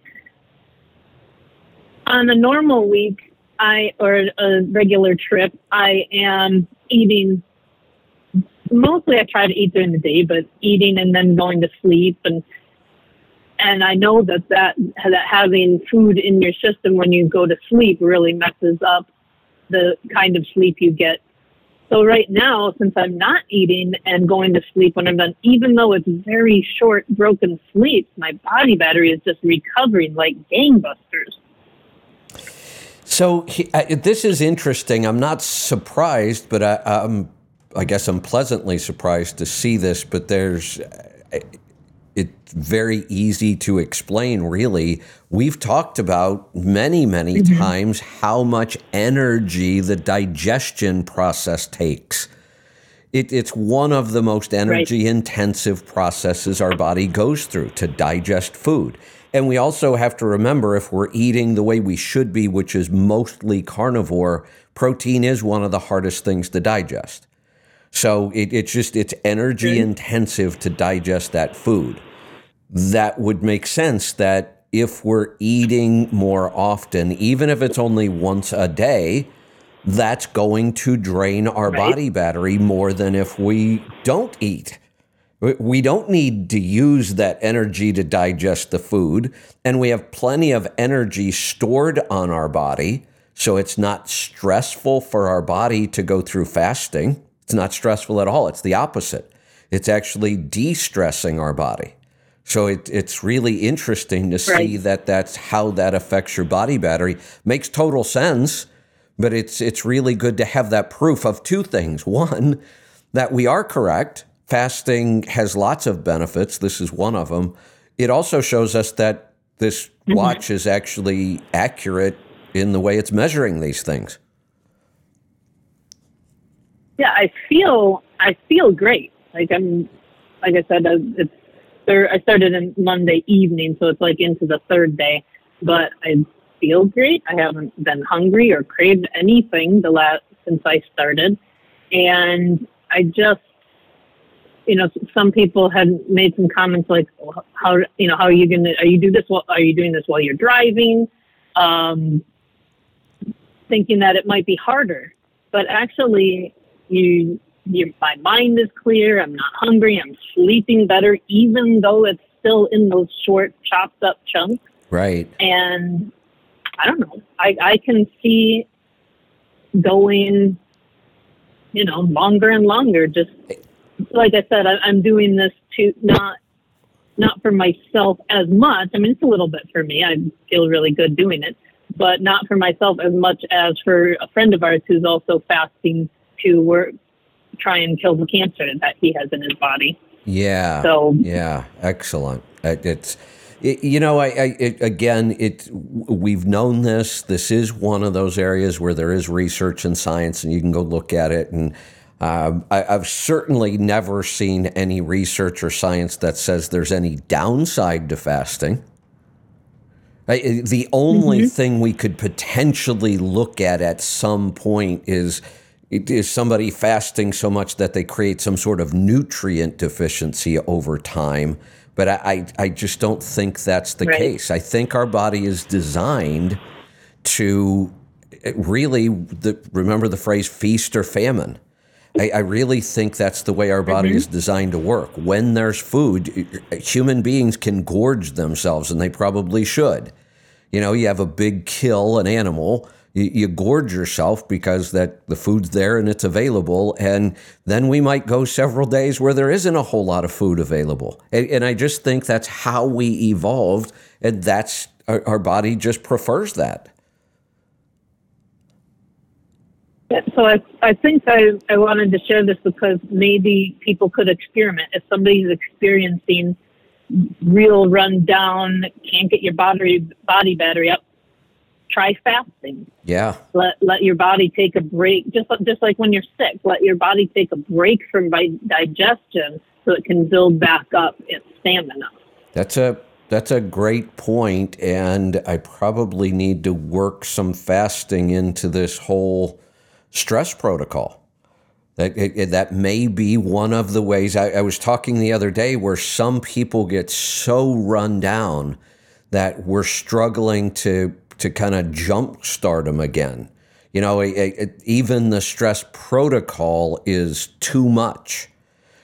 on a normal week, I or a regular trip, I am eating. Mostly, I try to eat during the day, but eating and then going to sleep, and and I know that that that having food in your system when you go to sleep really messes up the kind of sleep you get. So right now, since I'm not eating and going to sleep when I'm done, even though it's very short, broken sleep, my body battery is just recovering like gangbusters. So he, I, this is interesting. I'm not surprised, but I, I'm, I guess I'm pleasantly surprised to see this. But there's, it's very easy to explain. Really, we've talked about many, many mm-hmm. times how much energy the digestion process takes. It, it's one of the most energy intensive processes our body goes through to digest food. And we also have to remember if we're eating the way we should be, which is mostly carnivore, protein is one of the hardest things to digest. So it, it's just, it's energy intensive to digest that food. That would make sense that if we're eating more often, even if it's only once a day, that's going to drain our Right. body battery more than if we don't eat. We- don't need to use that energy to digest the food, and we have plenty of energy stored on our body, so it's not stressful for our body to go through fasting. It's not stressful at all. It's the opposite. It's actually de stressing our body. So it, it's really interesting to see Right. that that's how that affects your body battery. Makes total sense, but it's it's really good to have that proof of two things. One, that we are correct. Fasting has lots of benefits. This is one of them. It also shows us that this watch is actually accurate in the way it's measuring these things. Yeah, I feel I feel great. Like I'm, like I said, uh, it's thir- I started in Monday evening, so it's like into the third day. But I feel great. I haven't been hungry or craved anything the last since I started, and I just, you know, some people had made some comments like, well, "How you know how are you gonna are you do this? While, are you doing this while you're driving?" Um, thinking that it might be harder, but actually you, you my mind is clear i'm not hungry i'm sleeping better even though it's still in those short chopped up chunks Right. and i don't know i i can see going you know longer and longer just like i said I, i'm doing this to not not for myself as much i mean it's a little bit for me i feel really good doing it but not for myself as much as for a friend of ours who's also fasting to work try and kill the cancer that he has in his body Yeah. so Yeah, excellent. Uh, It's, it, you know, I, I it, again, it we've known this. This is one of those areas where there is research and science, and you can go look at it. And Um, I, I've certainly never seen any research or science that says there's any downside to fasting. I- The only thing we could potentially look at at some point is is somebody fasting so much that they create some sort of nutrient deficiency over time. But I, I, I just don't think that's the Right. case. I think our body is designed to eh, really the, remember the phrase feast or famine. I, I really think that's the way our body mm-hmm. is designed to work. When there's food, human beings can gorge themselves, and they probably should. You know, you have a big kill, an animal, you, you gorge yourself because that the food's there and it's available, and then we might go several days where there isn't a whole lot of food available. And, and I just think that's how we evolved, and that's our, our body just prefers that. So I, I think I, I wanted to share this because maybe people could experiment. If somebody's experiencing real run down, can't get your body body battery up, try fasting. Yeah, Let let your body take a break, just just like when you're sick. Let your body take a break from di- digestion so it can build back up its stamina. That's a that's a great point, and I probably need to work some fasting into this whole stress protocol. That it, that may be one of the ways. I, I was talking the other day where some people get so run down that we're struggling to to kind of jumpstart them again. You know, it- it- even the stress protocol is too much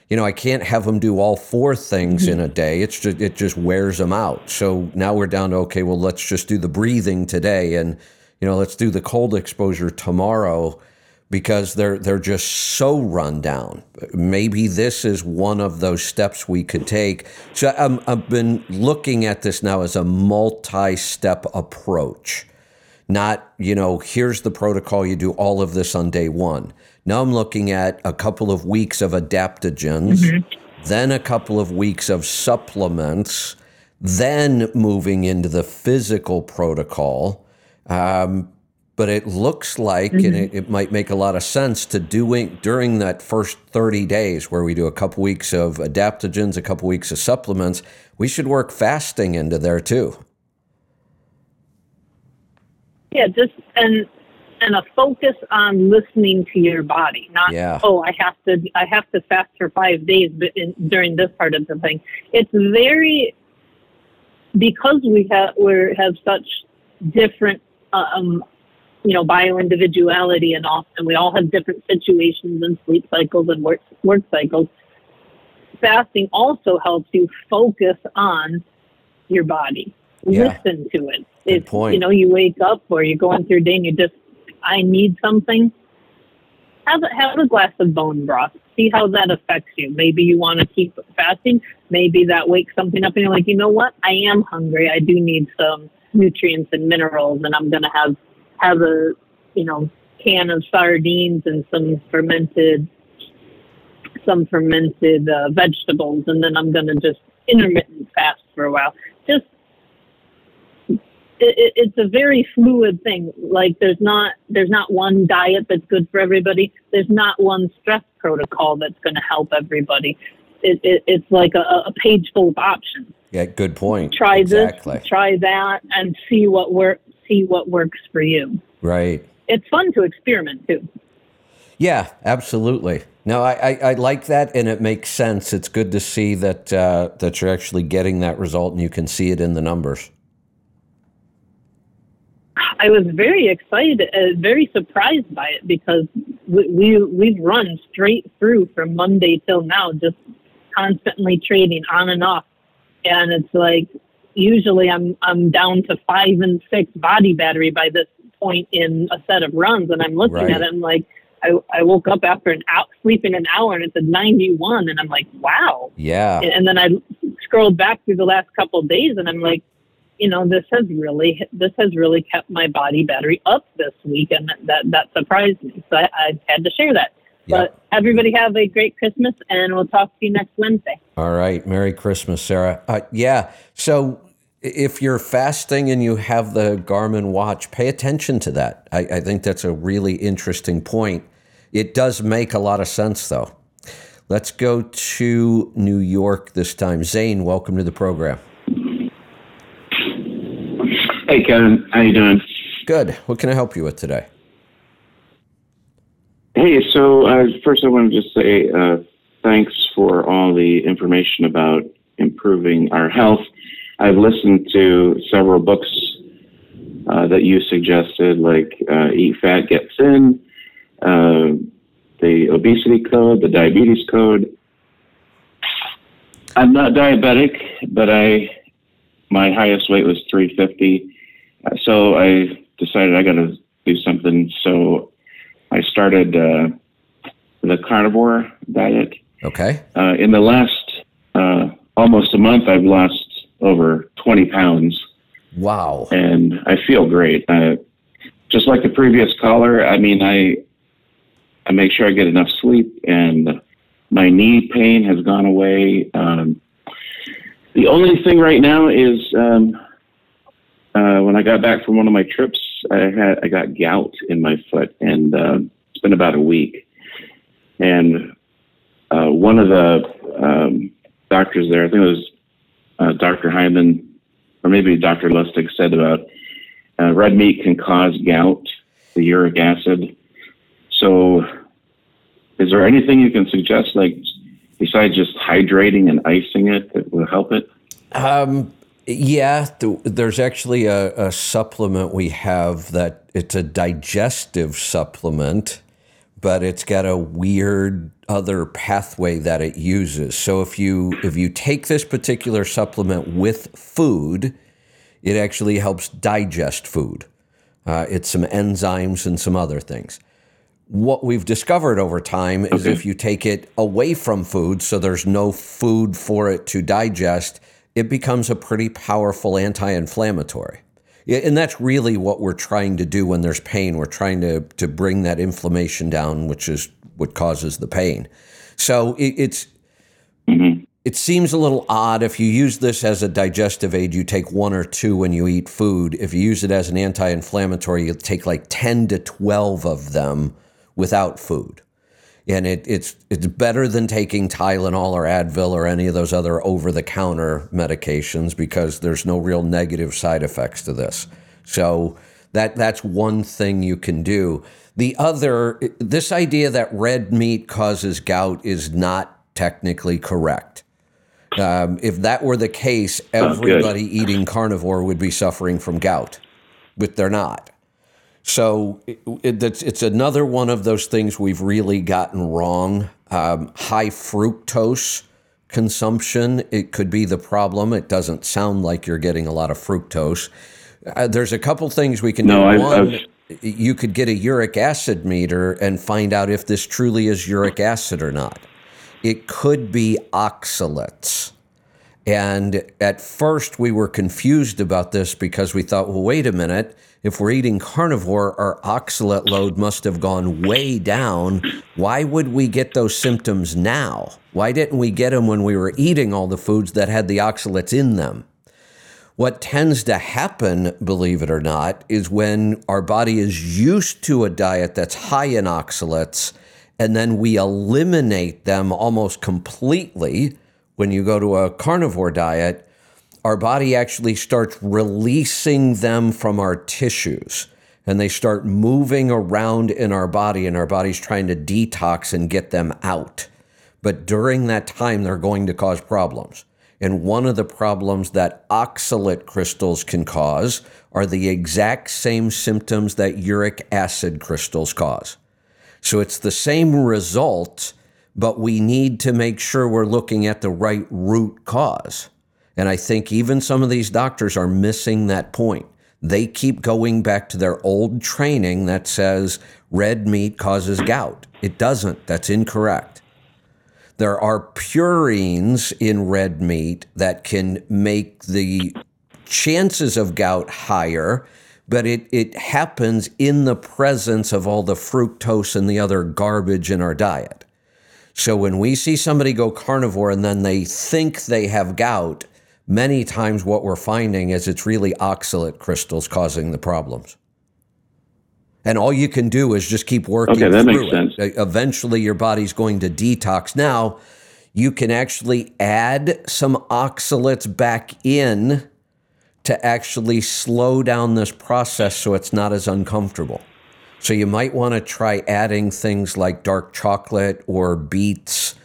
you know, I can't have them do all four things in a mm-hmm. day. It's just it just wears them out. So now we're down to okay, well, let's just do the breathing today, and you know, let's do the cold exposure tomorrow, because they're they're just so run down. Maybe this is one of those steps we could take. So I'm, I've been looking at this now as a multi-step approach not you know here's the protocol you do all of this on day one now i'm looking at a couple of weeks of adaptogens then a couple of weeks of supplements then moving into the physical protocol um, but it looks like and it, it might make a lot of sense to doing during that first 30 days where we do a couple weeks of adaptogens a couple weeks of supplements we should work fasting into there too Yeah, just and and a focus on listening to your body, not Yeah. oh I have to I have to fast for five days but in, during this part of the thing. It's very because we have we have such different um, you know bio individuality and all, and we all have different situations and sleep cycles and work work cycles. Fasting also helps you focus on your body. Yeah. Listen to it. Good if point. you know you wake up or you're going through your day and you just I need something. Have a, have a glass of bone broth. See how that affects you. Maybe you want to keep fasting. Maybe that wakes something up and you're like, you know what? I am hungry. I do need some nutrients and minerals, and I'm gonna have have a you know can of sardines and some fermented some fermented uh, vegetables, and then I'm gonna just intermittent fast for a while. Just it, it, it's a very fluid thing. Like there's not there's not one diet that's good for everybody. There's not one stress protocol that's going to help everybody. It, it, it's like a, a page full of options. yeah good point Try exactly this, try that, and see what work see what works for you. right It's fun to experiment too. Yeah, absolutely. No, I, I, I like that, and it makes sense. It's good to see that uh, that you're actually getting that result, and you can see it in the numbers. I was very excited, uh, very surprised by it because we, we we've run straight through from Monday till now, just constantly trading on and off, and it's like usually I'm I'm down to five and six body battery by this point in a set of runs, and I'm looking Right. at it and like I, I woke up after an out sleeping an hour and it's a 91, and I'm like wow, Yeah, and, and then I scrolled back through the last couple of days, and I'm like, you know, this has really this has really kept my body battery up this week, and that that, that surprised me. So I, I had to share that. But everybody have a great Christmas, and we'll talk to you next Wednesday. All right. Merry Christmas, Sarah. Uh, yeah. So if you're fasting and you have the Garmin watch, pay attention to that. I, I think that's a really interesting point. It does make a lot of sense, though. Let's go to New York this time. Zane, welcome to the program. Hey, Kevin. How you doing? Good. What can I help you with today? Hey, so uh, first I want to just say uh, thanks for all the information about improving our health. I've listened to several books uh, that you suggested, like uh, Eat Fat, Get Thin, uh, the Obesity Code, the Diabetes Code. I'm not diabetic, but I my highest weight was 350. Uh, so I decided I got to do something. So I started uh, the carnivore diet. Okay. Uh, in the last uh, almost a month, I've lost over 20 pounds. Wow. And I feel great. Uh, just like the previous caller, I mean, I I make sure I get enough sleep, and my knee pain has gone away. Um, the only thing right now is um, uh, when I got back from one of my trips, I had I got gout in my foot, and uh, it's been about a week. And uh, one of the um, doctors there, I think it was uh, Dr. Hyman, or maybe Dr. Lustig, said about uh, red meat can cause gout, the uric acid. So, is there anything you can suggest, like besides just hydrating and icing it, that will help it? Um, yeah, th- there's actually a, a, supplement we have that it's a digestive supplement, but it's got a weird other pathway that it uses. So if you if you take this particular supplement with food, it actually helps digest food. Uh, it's some enzymes and some other things. What we've discovered over time is okay. if you take it away from food, so there's no food for it to digest it becomes a pretty powerful anti inflammatory. And that's really what we're trying to do when there's pain. We're trying to, to bring that inflammation down, which is what causes the pain. So it, it's. Mm-hmm. It seems a little odd if you use this as a digestive aid, you take one or two when you eat food. If you use it as an anti inflammatory, you take like 10 to 12 of them without food and it, it's it's better than taking Tylenol or Advil or any of those other over the counter medications because there's no real negative side effects to this. So that that's one thing you can do. The other, this idea that red meat causes gout is not technically correct. Um, if that were the case, everybody eating carnivore would be suffering from gout, but they're not. So it, it's, it's another one of those things we've really gotten wrong. Um, high fructose consumption, it could be the problem. It doesn't sound like you're getting a lot of fructose. Uh, there's a couple things we can no, do. I, One, I've... you could get a uric acid meter and find out if this truly is uric acid or not. It could be oxalates. And at first, we were confused about this because we thought, well, wait a minute if we're eating carnivore, our oxalate load must have gone way down. Why would we get those symptoms now? Why didn't we get them when we were eating all the foods that had the oxalates in them? What tends to happen, believe it or not, is when our body is used to a diet that's high in oxalates, and then we eliminate them almost completely when you go to a carnivore diet our body actually starts releasing them from our tissues and they start moving around in our body, and our body's trying to detox and get them out. But during that time, they're going to cause problems. And one of the problems that oxalate crystals can cause are the exact same symptoms that uric acid crystals cause. So it's the same result, but we need to make sure we're looking at the right root cause. And I think even some of these doctors are missing that point. They keep going back to their old training that says red meat causes gout. It doesn't. That's incorrect. There are purines in red meat that can make the chances of gout higher, but it, it happens in the presence of all the fructose and the other garbage in our diet. So when we see somebody go carnivore and then they think they have gout, many times what we're finding is it's really oxalate crystals causing the problems. And all you can do is just keep working Okay, that makes sense. it. E- Eventually, your body's going to detox. Now, you can actually add some oxalates back in to actually slow down this process so it's not as uncomfortable. So you might want to try adding things like dark chocolate or beets.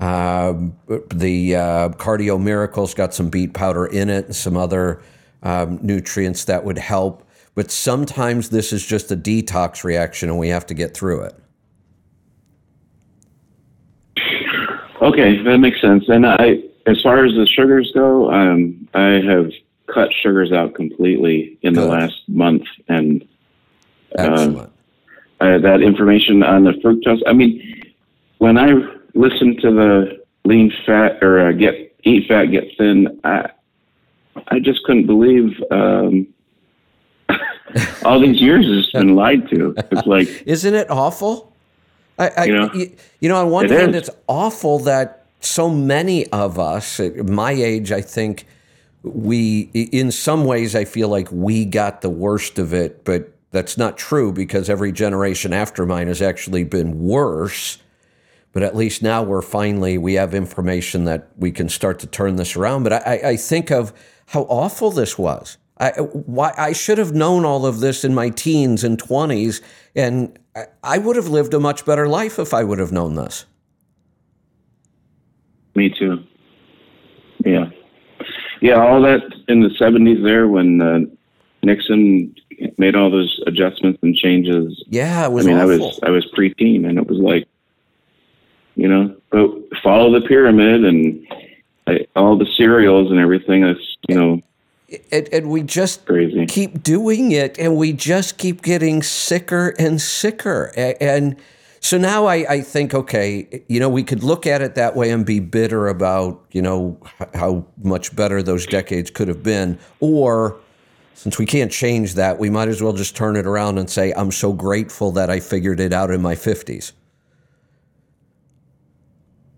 Um, the uh, Cardio Miracle's got some beet powder in it and some other um, nutrients that would help. But sometimes this is just a detox reaction and we have to get through it. Okay, that makes sense. And I, as far as the sugars go, um, I have cut sugars out completely in the last month, and Excellent. uh, that information on the fructose. I mean, when I listen to the lean fat or uh, get eat fat, get thin, I, I just couldn't believe um, all these years it's been lied to. It's like Isn't it awful? I, I You you, know? know, you, know, on one It hand, is. it's awful that so many of us, at my age, I think we, in some ways, I feel like we got the worst of it, but that's not true because every generation after mine has actually been worse. But at least now we're finally, we have information that we can start to turn this around. But I- I think of how awful this was. I, why, I should have known all of this in my teens and 20s, and I, I would have lived a much better life if I would have known this. Me too. Yeah, yeah. All that in the seventies there when uh, Nixon made all those adjustments and changes. Yeah, it was I mean, I was I was preteen, and it was like, you know, but follow the pyramid and I, all the cereals and everything. That's you know and, and we just crazy. keep doing it and we just keep getting sicker and sicker A- and so now I, I think okay you know we could look at it that way and be bitter about you know how much better those decades could have been or since we can't change that we might as well just turn it around and say i'm so grateful that i figured it out in my 50s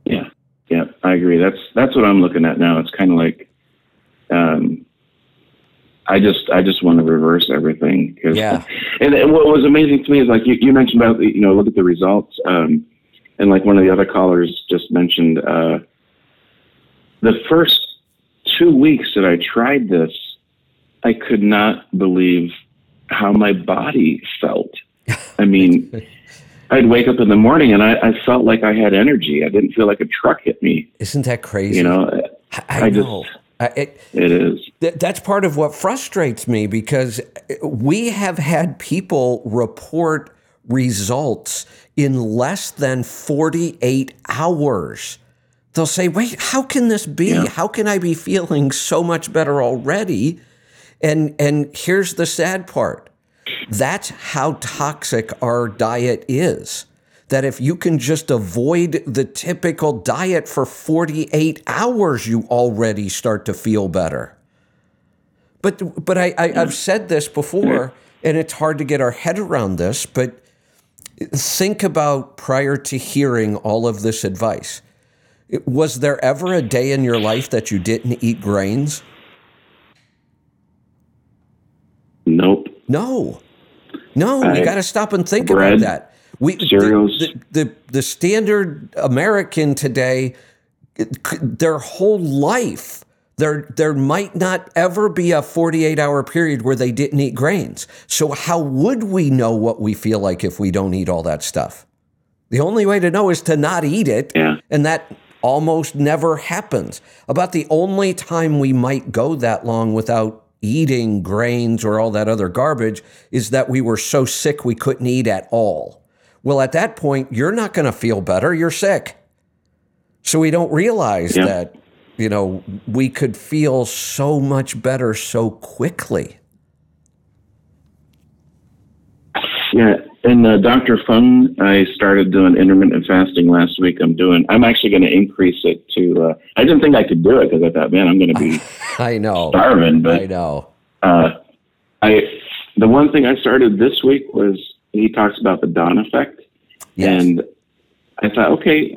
Yeah, yeah, I agree. That's that's what I'm looking at now. It's kind of like, um, I just I just want to reverse everything. Yeah. And, and what was amazing to me is like you, you mentioned about you know look at the results, um, and like one of the other callers just mentioned, uh, the first two weeks that I tried this, I could not believe how my body felt. I mean. I'd wake up in the morning and I, I felt like I had energy. I didn't feel like a truck hit me. isn't that crazy You know, i, I I just- I, it, it is. Th- that's part of what frustrates me because eh, we have had people report results in less than 48 hours. They'll say, wait, how can this be? Yeah. How can I be feeling so much better already? And, and here's the sad part that's how toxic our diet is. That if you can just avoid the typical diet for 48 hours, you already start to feel better. But but I, I I've said this before, and it's hard to get our head around this. But think about prior to hearing all of this advice. Was there ever a day in your life that you didn't eat grains? Nope. No, no. you I- got to stop and think bread, about that. We the- cereals. The, the the standard American today, their whole life, there there might not ever be a forty eight hour period where they didn't eat grains. So how would we know what we feel like if we don't eat all that stuff? The only way to know is to not eat it. Yeah. And that almost never happens. About the only time we might go that long without eating grains or all that other garbage is that we were so sick we couldn't eat at all. Well, at that point, you're not going to feel better. You're sick. So we don't realize Yeah. that, you know, we could feel so much better so quickly. Yeah. And uh, Dr. Fung, I started doing intermittent fasting last week. I'm doing. I'm actually going to increase it to. Uh, I didn't think I could do it because I thought, man, I'm going to be I know. starving. But I know. uh, I the one thing I started this week was he talks about the dawn effect, Yes. and I thought, okay,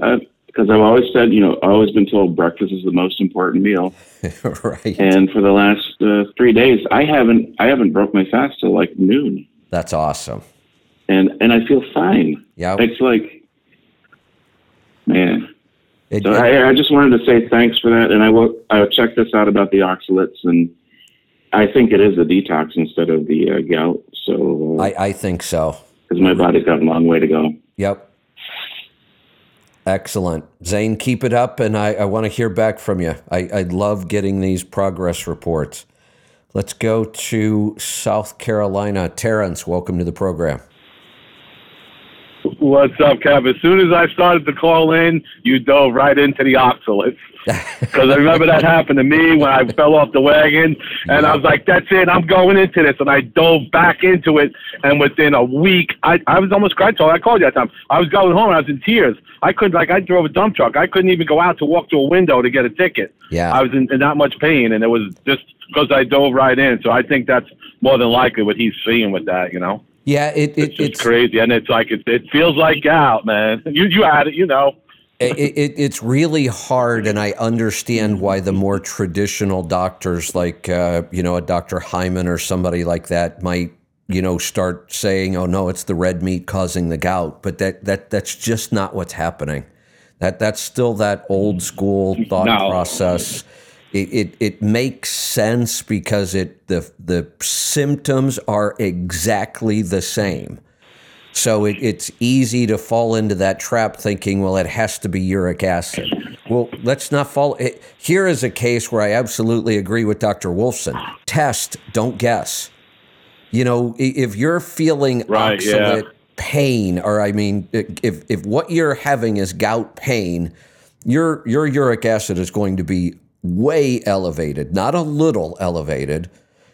because I've always said, you know, I've always been told breakfast is the most important meal, right. and for the last uh, three days, I haven't I haven't broke my fast till like noon. That's awesome. and and I feel fine. Yeah. It's like, man. It- So it- I, I just wanted to say thanks for that, and I will I'll check this out about the oxalates, and I think it is a detox instead of the uh, gout. So I, I think so. because my body's got a long way to go. Yep. Excellent. Zane, keep it up, and I, I want to hear back from you. I, I love getting these progress reports. Let's go to South Carolina. Terrence, welcome to the program. What's up, Kev? As soon as I started to call in, you dove right into the oxalates. Because I remember that happened to me when I fell off the wagon, and I was like, "That's it, I'm going into this." And I dove back into it, and within a week, I I was almost. So I called you that time. I was going home, I was in tears. I couldn't like I drove a dump truck. I couldn't even go out to walk to a window to get a ticket. Yeah. I was in, in that much pain, and it was just because I dove right in. So I think that's more than likely what he's seeing with that. You know. Yeah, it, it, It's it's crazy, and it's like it, it feels like gout, man. You you had it, you know. it, it, it's really hard, and I understand why the more traditional doctors, like uh, you know a Dr. Hyman or somebody like that, might you know start saying, "Oh no, it's the red meat causing the gout," but that that that's just not what's happening. That that's still that old school thought No. process. It, it it makes sense because it the the symptoms are exactly the same. So it, it's easy to fall into that trap thinking, well, it has to be uric acid. Well, let's not fall. It, here is a case where I absolutely agree with Dr. Wolfson. Test, don't guess. You know, if you're feeling Right, yeah. pain, or I mean, if, if what you're having is gout pain, your, your uric acid is going to be way elevated, not a little elevated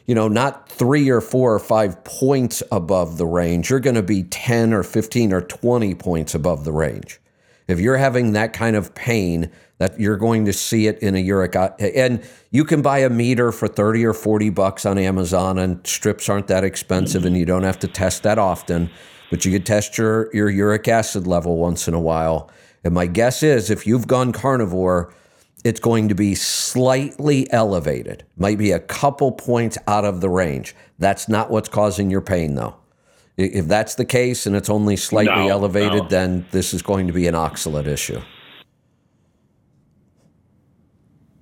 you know, not three or four or five points above the range. You're going to be 10 or 15 or 20 points above the range. If you're having that kind of pain, that you're going to see it in a uric uh, and you can buy a meter for 30 or 40 bucks on Amazon and strips aren't that expensive and you don't have to test that often, but you could test your your uric acid level once in a while. And my guess is if you've gone carnivore, it's going to be slightly elevated, might be a couple points out of the range. That's not what's causing your pain, though. If that's the case and it's only slightly No, elevated, no. then this is going to be an oxalate issue.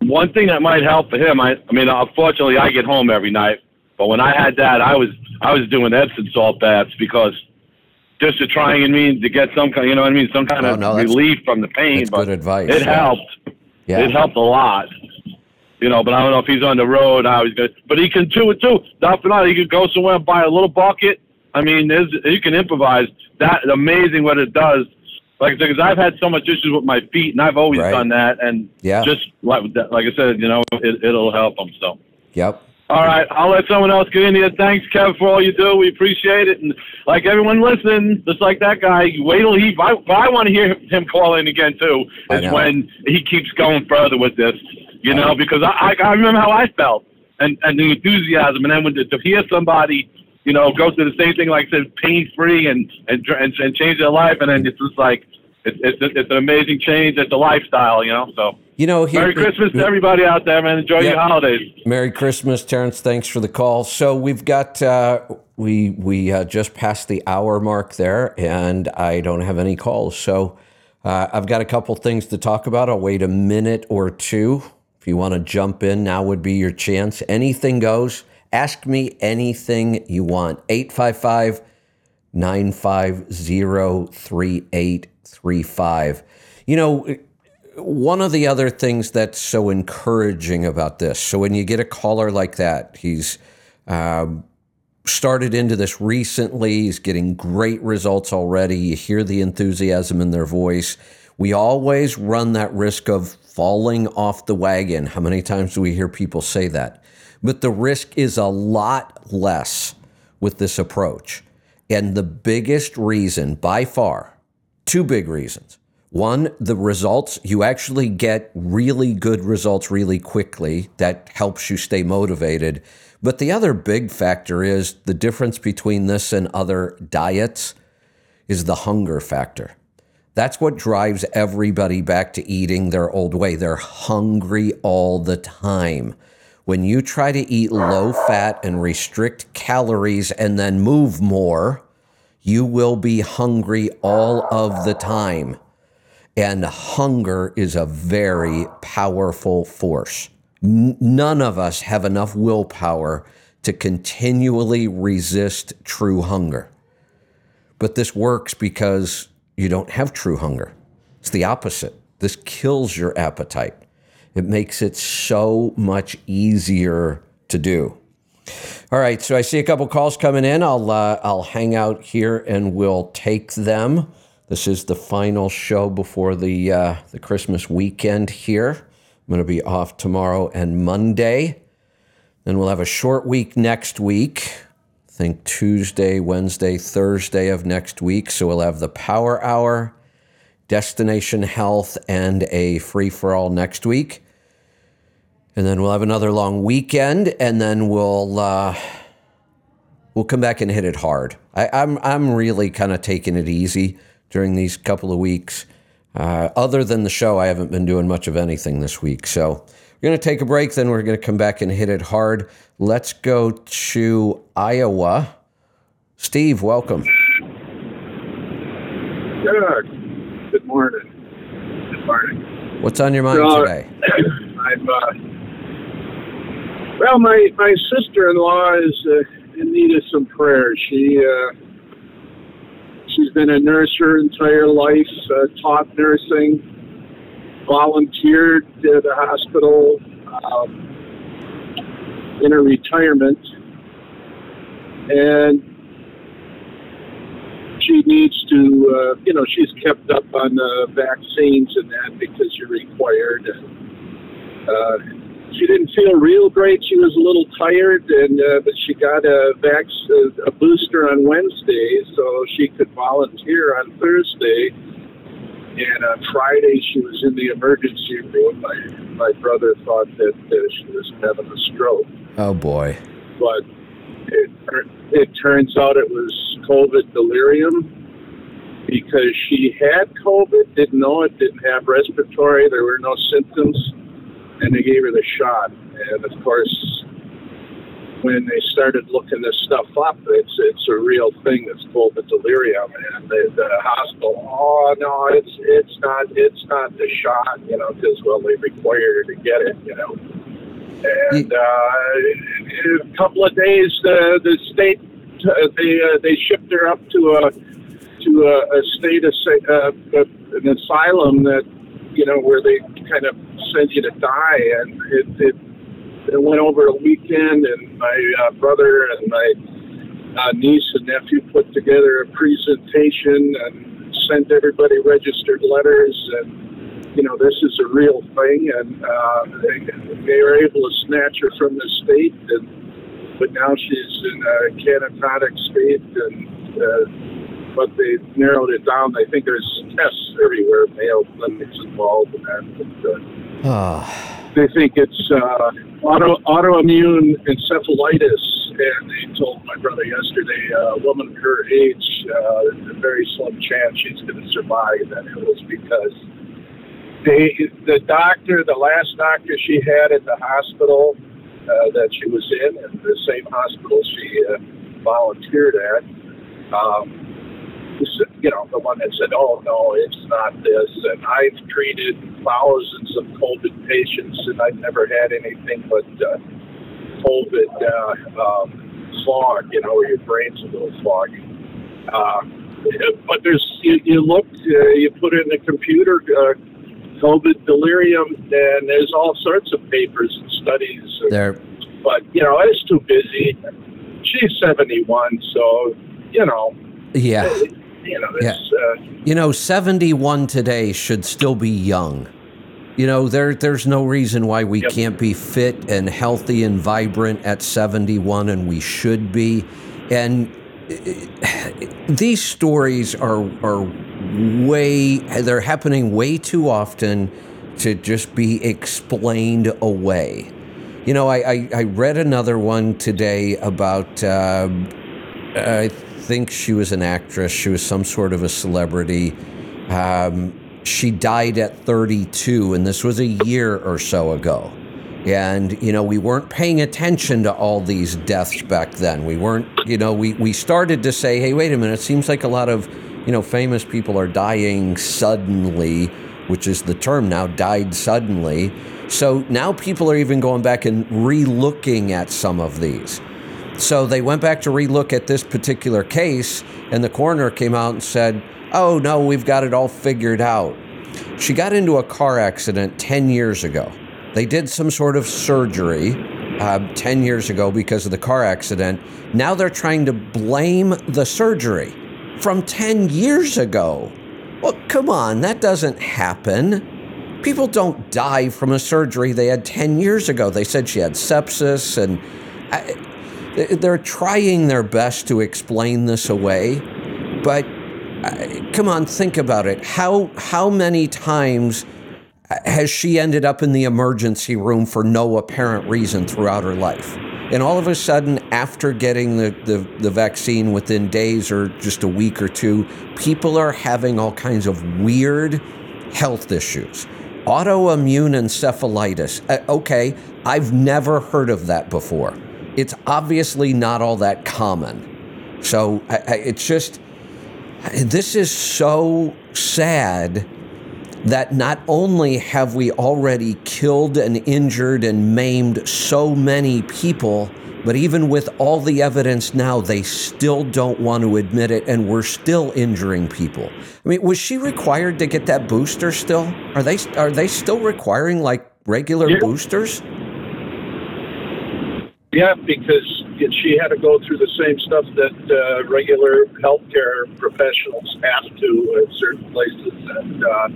One thing that might help for him, I, I mean, unfortunately, I get home every night, but when I had that, I was I was doing Epsom salt baths because just to try and mean to get some kind, you know what I mean, some kind Oh, of no, relief from the pain. that's but good advice, It yeah. helped. Yeah. It helped a lot. You know, but I don't know if he's on the road, how he's going. But he can do it too. Not for nothing, he could go somewhere and buy a little bucket. I mean, there's, you can improvise. That amazing what it does. Like I said, because I've had so much issues with my feet, and I've always Right. done that. And Yeah. just like like I said, you know, it, it'll help them. So. Yep. All right, I'll let someone else get in here. Thanks, Kev, for all you do. We appreciate it. And like everyone listening, just like that guy, wait till he. I, I want to hear him call in again too. Is when he keeps going further with this, you know, because I, I I remember how I felt and and the enthusiasm, and then when to, to hear somebody, you know, go through the same thing, like I said, pain free and and and, and change their life, and then it's just like. It's, it's, it's an amazing change. It's a lifestyle, you know. So, You know, here, Merry Christmas to everybody out there, man. Enjoy Yeah. your holidays. Merry Christmas, Terrence. Thanks for the call. So we've got uh, we we uh, just passed the hour mark there, and I don't have any calls. So uh, I've got a couple things to talk about. I'll wait a minute or two. If you want to jump in, now would be your chance. Anything goes. Ask me anything you want. 855 950 3835. You know, one of the other things that's so encouraging about this so when you get a caller like that he's um, started into this recently he's getting great results already you hear the enthusiasm in their voice. We always run that risk of falling off the wagon. How many times do we hear people say that? But the risk is a lot less with this approach. And the biggest reason by far two big reasons. One, the results, you actually get really good results really quickly. That helps you stay motivated. But the other big factor is the difference between this and other diets is the hunger factor. That's what drives everybody back to eating their old way. They're hungry all the time. When you try to eat low fat and restrict calories and then move more, You will be hungry all of the time. And hunger is a very powerful force. None of us have enough willpower to continually resist true hunger. But this works because you don't have true hunger. It's the opposite. This kills your appetite. It makes it so much easier to do. All right, so I see a couple calls coming in. I'll uh, I'll hang out here and we'll take them. This is the final show before the uh, the Christmas weekend here. I'm going to be off tomorrow and Monday. Then we'll have a short week next week. I think Tuesday, Wednesday, Thursday of next week. So we'll have the Power Hour, Destination Health, and a free for all next week and then we'll have another long weekend, and then we'll uh, we'll come back and hit it hard. I, I'm I'm really kind of taking it easy during these couple of weeks. Uh, other than the show, I haven't been doing much of anything this week. So we're going to take a break, then we're going to come back and hit it hard. Let's go to Iowa. Steve, welcome. Good. Good morning. Good morning. What's on your mind So, today? I'm uh, well. My my sister-in-law is uh, in need of some prayers. She uh, she's been a nurse her entire life, uh, taught nursing, volunteered at a hospital um, in her retirement, and she needs to, uh, you know, she's kept up on uh, vaccines and that because you're required. And uh, she didn't feel real great. She was a little tired, and uh, but she got a vax a booster on Wednesday, so she could volunteer on Thursday. And on Friday, she was in the emergency room. My my brother thought that uh, she was having a stroke Oh boy. but it, it turns out it was COVID delirium because she had COVID, didn't know it, didn't have respiratory, there were no symptoms, and they gave her the shot. And of course, when they started looking this stuff up, it's it's a real thing. It's the delirium, and the, the hospital, oh no, it's it's not it's not the shot, you know, because well they require her to get it, you know. And uh, in a couple of days, the the state uh, they uh, they shipped her up to a to a, a state of uh, an asylum that you know where they kind of send you to die, and it it, it went over a weekend, and my uh, brother and my uh, niece and nephew put together a presentation and sent everybody registered letters. And you know, this is a real thing, and uh, they, they were able to snatch her from the state, and but now she's in a catatonic state, and uh, but they narrowed it down. I think there's tests everywhere, Mayo Clinic's involved in that. But, uh, Oh, they think it's uh, auto, autoimmune encephalitis, and they told my brother yesterday a woman her age, uh, a very slim chance she's going to survive, and it was because they, the doctor, the last doctor she had at the hospital uh, that she was in, and the same hospital she uh, volunteered at, um, you know, the one that said, "Oh no, it's not this." And I've treated thousands of COVID patients, and I've never had anything but uh, COVID uh, um, fog. You know, where your brain's a little foggy. Uh, but there's you, you look, uh, you put in the computer. Uh, COVID delirium, and there's all sorts of papers and studies. there. But you know, it's too busy. She's 71, so you know, Yeah. You know, it's uh, You know, 71 today should still be young. You know, there there's no reason why we Yep. can't be fit and healthy and vibrant at 71 and we should be. And uh, these stories are are way they're happening way too often to just be explained away. You know, I, I, I read another one today about uh, I think she was an actress. She was some sort of a celebrity. Um, she died at 32, and this was a year or so ago. And, you know, we weren't paying attention to all these deaths back then. We weren't, you know, we, we started to say, hey, wait a minute, it seems like a lot of, you know, famous people are dying suddenly, which is the term now, died suddenly. So now people are even going back and re looking at some of these. So they went back to relook at this particular case, and the coroner came out and said, Oh, no, we've got it all figured out. She got into a car accident 10 years ago. They did some sort of surgery uh, 10 years ago because of the car accident. Now they're trying to blame the surgery from 10 years ago. Well, come on, that doesn't happen. People don't die from a surgery they had 10 years ago. They said she had sepsis, and I, they're trying their best to explain this away. But uh, come on, think about it. How, how many times has she ended up in the emergency room for no apparent reason throughout her life? And all of a sudden, after getting the, the, the, vaccine within days or just a week or two, people are having all kinds of weird health issues. Autoimmune encephalitis. Uh, okay, I've never heard of that before. It's obviously not all that common. So I, I, it's just, this is so sad that not only have we already killed and injured and maimed so many people, but even with all the evidence now, they still don't want to admit it, and we're still injuring people. I mean, was she required to get that booster still? Are they are they still requiring like regular Yeah. boosters? Yeah, because she had to go through the same stuff that uh, regular healthcare professionals have to at certain places. And uh,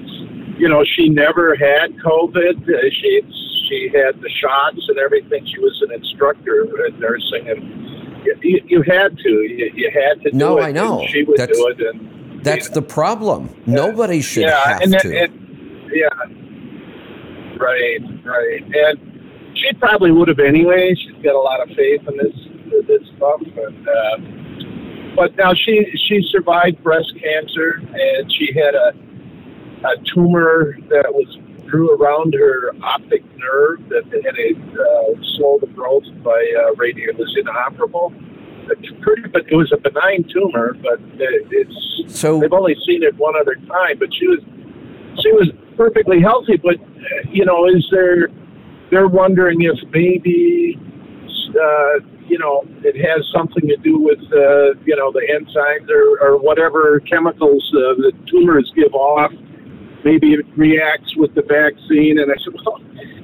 you know, she never had COVID. Uh, she she had the shots and everything. She was an instructor in nursing, and you, you had to. You, you had to do No, it. I know. She would That's- do it, and That's the problem. Nobody should yeah, have and, to. and yeah, right, right, and she probably would have anyway. She's got a lot of faith in this this stuff, and uh, but now she she survived breast cancer, and she had a a tumor that was grew around her optic nerve that had a uh, slow the growth by uh, radio. It was inoperable. Pretty, but it was a benign tumor, but it, it's so They've only seen it one other time, but she was she was perfectly healthy. But uh, you know, is there? They're wondering if maybe uh, you know it has something to do with uh, you know the enzymes or, or whatever chemicals uh, the tumors give off. Maybe it reacts with the vaccine. And I said, well,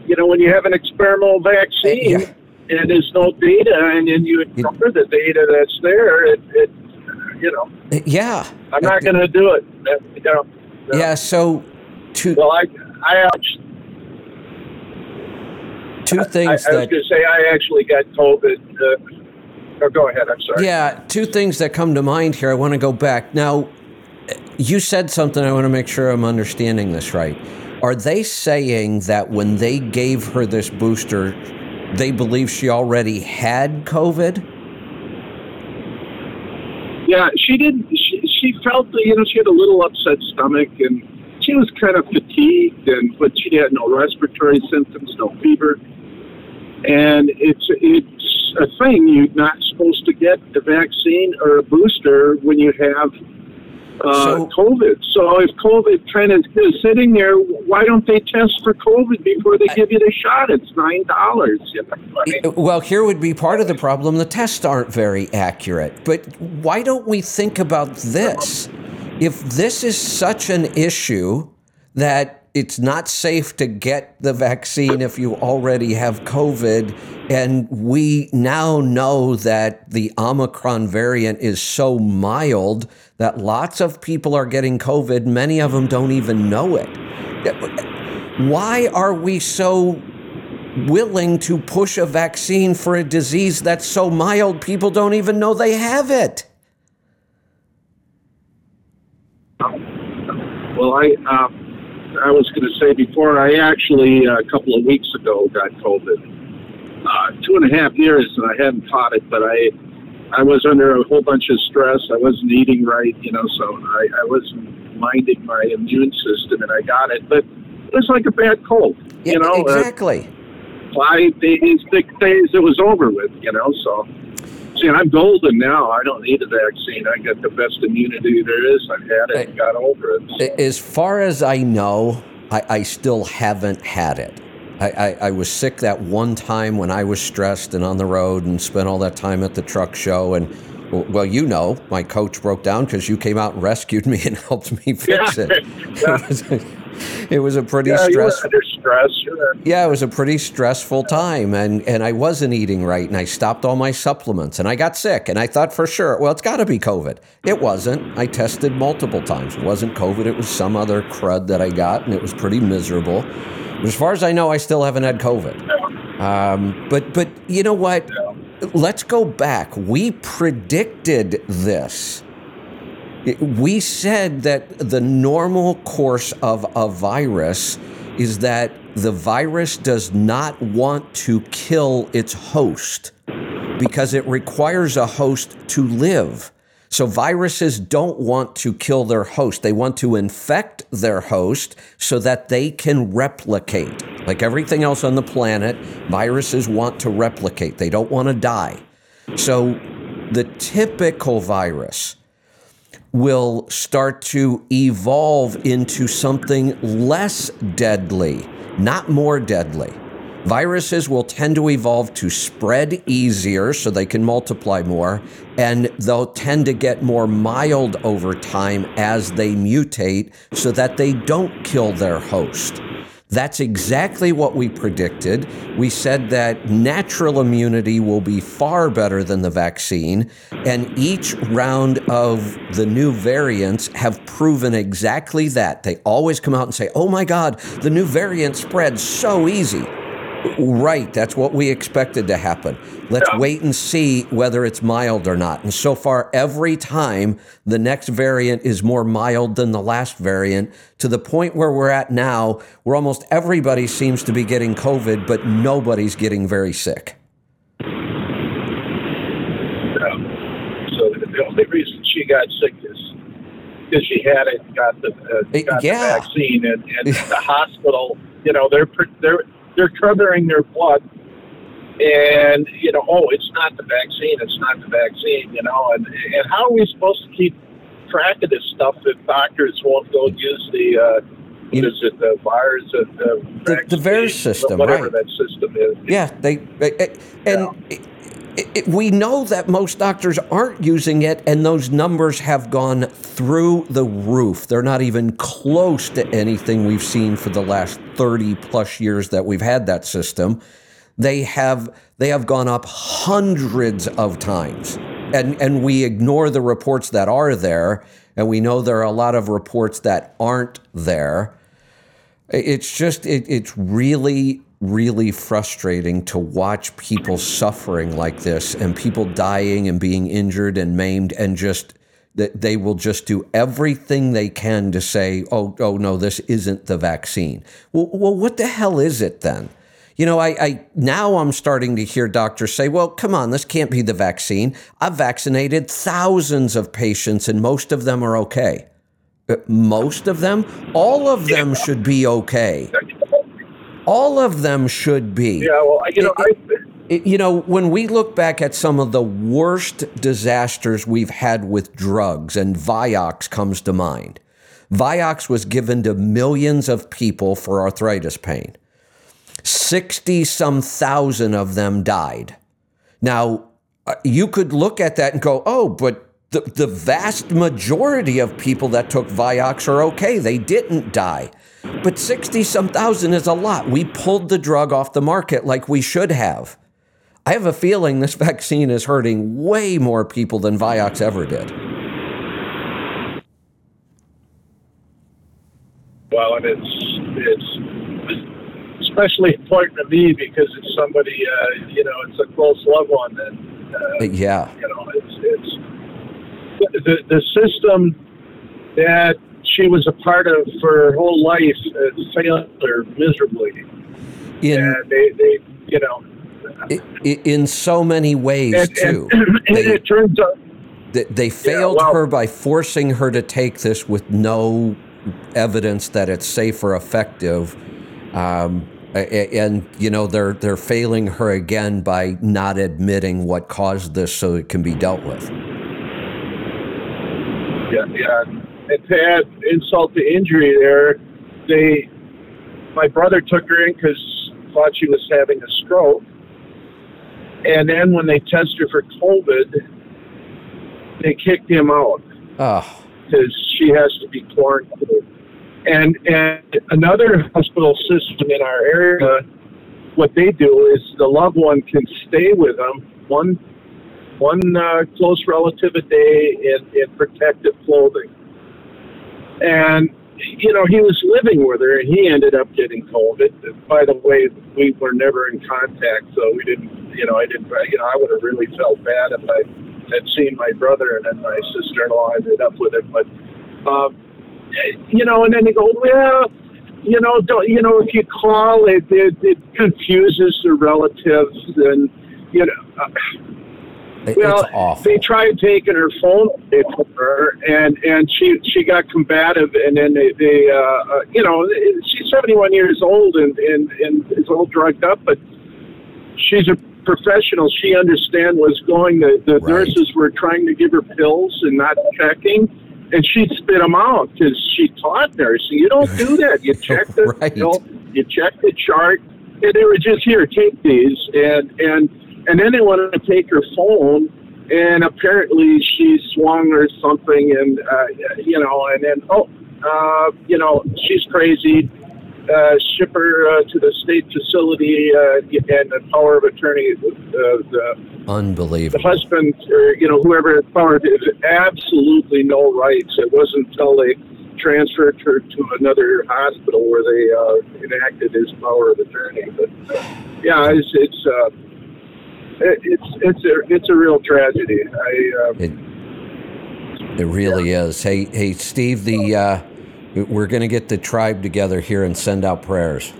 you know, when you have an experimental vaccine Yeah. and there's no data, and then you ignore the data that's there, it, it you know. yeah, I'm not going to do it. You know, no. yeah. So two Well, I, I actually, two I, I things was that going to say I actually got COVID. Uh, oh, go ahead. I'm sorry. Yeah, two things that come to mind here. I want to go back. Now, you said something, I want to make sure I'm understanding this right. Are they saying that when they gave her this booster, they believe she already had COVID? Yeah, she did. She, she felt, you know, she had a little upset stomach, and she was kind of fatigued, and but she had no respiratory symptoms, no fever, and it's it's a thing you're not supposed to get a vaccine or a booster when you have uh, So- COVID. So if COVID of is sitting there, why don't they test for COVID before they give you the shot? It's nine dollars. You know? Well, here would be part of the problem. The tests aren't very accurate. But why don't we think about this? If this is such an issue that it's not safe to get the vaccine if you already have COVID, and we now know that the Omicron variant is so mild that lots of people are getting COVID, many of them don't even know it. Why are we so willing to push a vaccine for a disease that's so mild people don't even know they have it. Well, I um, I was going to say before I actually uh, a couple of weeks ago got COVID. Uh, two and a half years and I hadn't caught it, but I I was under a whole bunch of stress. I wasn't eating right, you know, so I, I wasn't minding my immune system, and I got it. But it was like a bad cold, you Yeah, know. uh, exactly. five days, six days, it was over with. You know, so. See, I'm golden now. I don't need a vaccine. I got the best immunity there is. I've had it, and got over it. So. As far as I know, I, I still haven't had it. I, I, I, was sick that one time when I was stressed and on the road and spent all that time at the truck show. And well, you know, my coach broke down because you came out and rescued me and helped me fix yeah. it. it was a pretty yeah, stressful. under stress. Yeah, it was a pretty stressful time, and and I wasn't eating right, and I stopped all my supplements, and I got sick, and I thought for sure, well, it's got to be COVID. It wasn't. I tested multiple times. It wasn't COVID. It was some other crud that I got, and it was pretty miserable. But as far as I know, I still haven't had COVID. Um, but but you know what? Let's go back. We predicted this we said that the normal course of a virus is that the virus does not want to kill its host because it requires a host to live. So viruses don't want to kill their host. They want to infect their host so that they can replicate. Like everything else on the planet, viruses want to replicate. They don't want to die. So the typical virus will start to evolve into something less deadly, not more deadly. Viruses will tend to evolve to spread easier so they can multiply more, and they'll tend to get more mild over time as they mutate so that they don't kill their host. That's exactly what we predicted. We said that natural immunity will be far better than the vaccine, and each round of the new variants have proven exactly that. They always come out and say, oh my God, the new variant spreads so easy. Right, that's what we expected to happen. Let's yeah. wait and see whether it's mild or not. And so far, every time the next variant is more mild than the last variant, to the point where we're at now, where almost everybody seems to be getting COVID, but nobody's getting very sick. Yeah. So the only reason she got sick is because she had it, got the, uh, got yeah. the vaccine, and, and the hospital. You know, they're they're they're covering their blood and you know oh it's not the vaccine it's not the vaccine you know and and how are we supposed to keep track of this stuff if doctors won't go use the uh what is it the virus the, the, the VAERS system whatever right. that system is yeah they, they and yeah. It, we know that most doctors aren't using it, and those numbers have gone through the roof. They're not even close to anything we've seen for the last 30 plus years that we've had that system. They have they have gone up hundreds of times. And and we ignore the reports that are there, and we know there are a lot of reports that aren't there. It's just it, it's really really frustrating to watch people suffering like this and people dying and being injured and maimed and just that they will just do everything they can to say, oh, oh no, this isn't the vaccine. Well, well what the hell is it then? You know, I, I now I'm starting to hear doctors say, well, come on, this can't be the vaccine. I've vaccinated thousands of patients and most of them are okay. Uh, most of them? All of them should be okay. All of them should be. Yeah, well, you know, it, I, it, you know, when we look back at some of the worst disasters we've had with drugs, and Vioxx comes to mind. Vioxx was given to millions of people for arthritis pain. 60 some thousand of them died. Now, uh, you could look at that and go, oh, but the, the vast majority of people that took Vioxx are okay. They didn't die. But 60 some thousand is a lot. We pulled the drug off the market like we should have. I have a feeling this vaccine is hurting way more people than Vioxx ever did. Well, and it's it's especially important to me because it's somebody uh, you know it's a close loved one, and uh, yeah, you know it's it's the the system that she was a part of for her whole life uh, failed her miserably. In, and they, they, you know, in so many ways and, too. And, and they, it turns out they, they failed yeah, well, her by forcing her to take this with no evidence that it's safe or effective. Um, And you know they're they're failing her again by not admitting what caused this, so it can be dealt with. Yeah, yeah. And to add insult to injury, there, they, my brother took her in because thought she was having a stroke, and then when they tested her for COVID, they kicked him out Oh, because she has to be quarantined. And and another hospital system in our area, what they do is the loved one can stay with them one one uh, close relative a day in, in protective clothing. And you know he was living with her, and he ended up getting COVID. By the way, we were never in contact, so we didn't. You know, I didn't. You know, I would have really felt bad if I had seen my brother and then my sister-in-law ended up with it. But um, you know, and then they go, well, you know, don't, you know, if you call it, it, it confuses the relatives, and you know, uh, it- well, it's awful. they tried taking her phone away from her, and and she she got combative, and then they, they uh, uh, you know, she's 71 years old and and and is all drugged up, but she's a professional. She understand what's going. The the Right. nurses were trying to give her pills and not checking. And she'd spit them out because she taught nursing. You don't do that. You check the Right. you, know, you check the chart, and they were just here. Take these, and and and then they wanted to take her phone, and apparently she swung or something, and uh, you know, and then oh, uh, you know, she's crazy. Uh, ship her uh, to the state facility, uh, and the power of attorney, uh, the the husband or you know whoever power did absolutely no rights. It wasn't until they transferred her to another hospital where they uh, enacted his power of attorney. But yeah, it's it's uh, it, it's it's a it's a real tragedy. I uh, It it really is. Hey hey Steve, the uh, we're gonna get the tribe together here and send out prayers.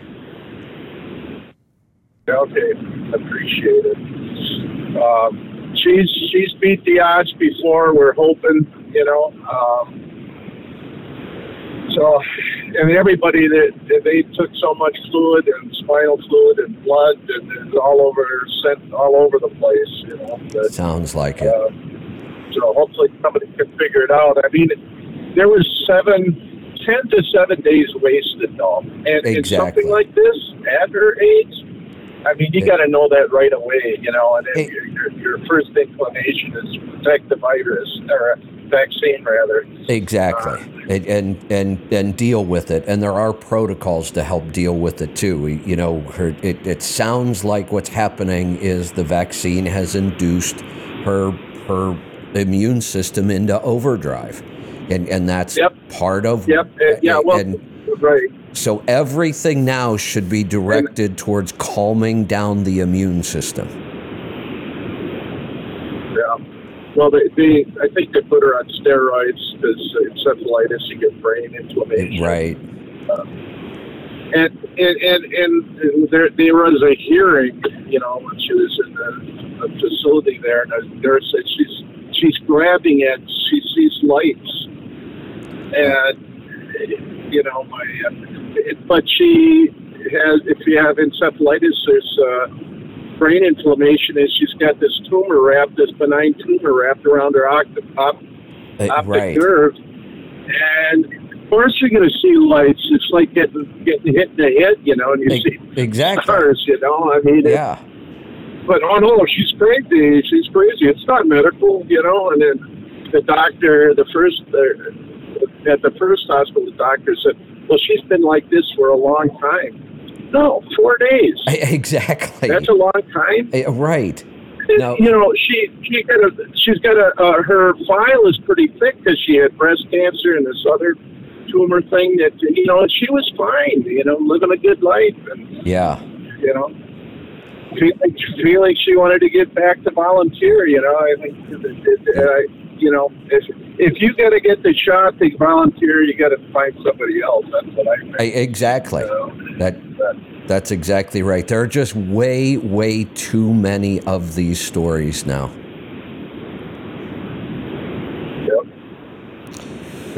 Okay, appreciate it. Um, she's she's beat the odds before. We're hoping, you know. Um, so, and everybody that that they took so much fluid and spinal fluid and blood and it's all over sent all over the place, you know. But, Sounds like it. uh, so hopefully somebody can figure it out. I mean, there was seven, ten to seven days wasted, though, and, and something like this at her age. I mean, you got to know that right away, you know. And then Hey. your, your, your first inclination is protect the virus or vaccine, rather. Exactly, and, and and and deal with it. And there are protocols to help deal with it too. You know, her, it it sounds like what's happening is the vaccine has induced her her immune system into overdrive, and and that's Yep. part of Yep. uh, yeah. Well, and right. so everything now should be directed towards calming down the immune system. Yeah. Well, they, they I think they put her on steroids because encephalitis, you get brain inflammation. Right. And and and, and there, there was a hearing, you know, when she was in the, the facility there, and the nurse said she's she's grabbing at she sees lights, and you know, my uh, but she has if you have encephalitis, there's uh, brain inflammation, and she's got this tumor wrapped, this benign tumor wrapped around her octop, op, Uh, optic right. nerve, and of course you're going to see lights. It's like getting getting hit in the head, you know, and you E- see Exactly. stars, you know. I mean, it- Yeah. but oh no, she's crazy. She's crazy. It's not medical, you know. And then the doctor, the first uh, at the first hospital, the doctor said, "Well, she's been like this for a long time." No, four days. Exactly. That's a long time. Right. No. You know, she she got a she's got a uh, her file is pretty thick because she had breast cancer and this other tumor thing that you know, and she was fine. You know, living a good life, and Yeah. you know, feeling, feeling she wanted to get back to volunteer. You know, I think uh, you know if if you got to get the shot to volunteer, you got to find somebody else. That's what I think. Eh, Exactly. know. That that's exactly right. There are just way, way too many of these stories now. Yep.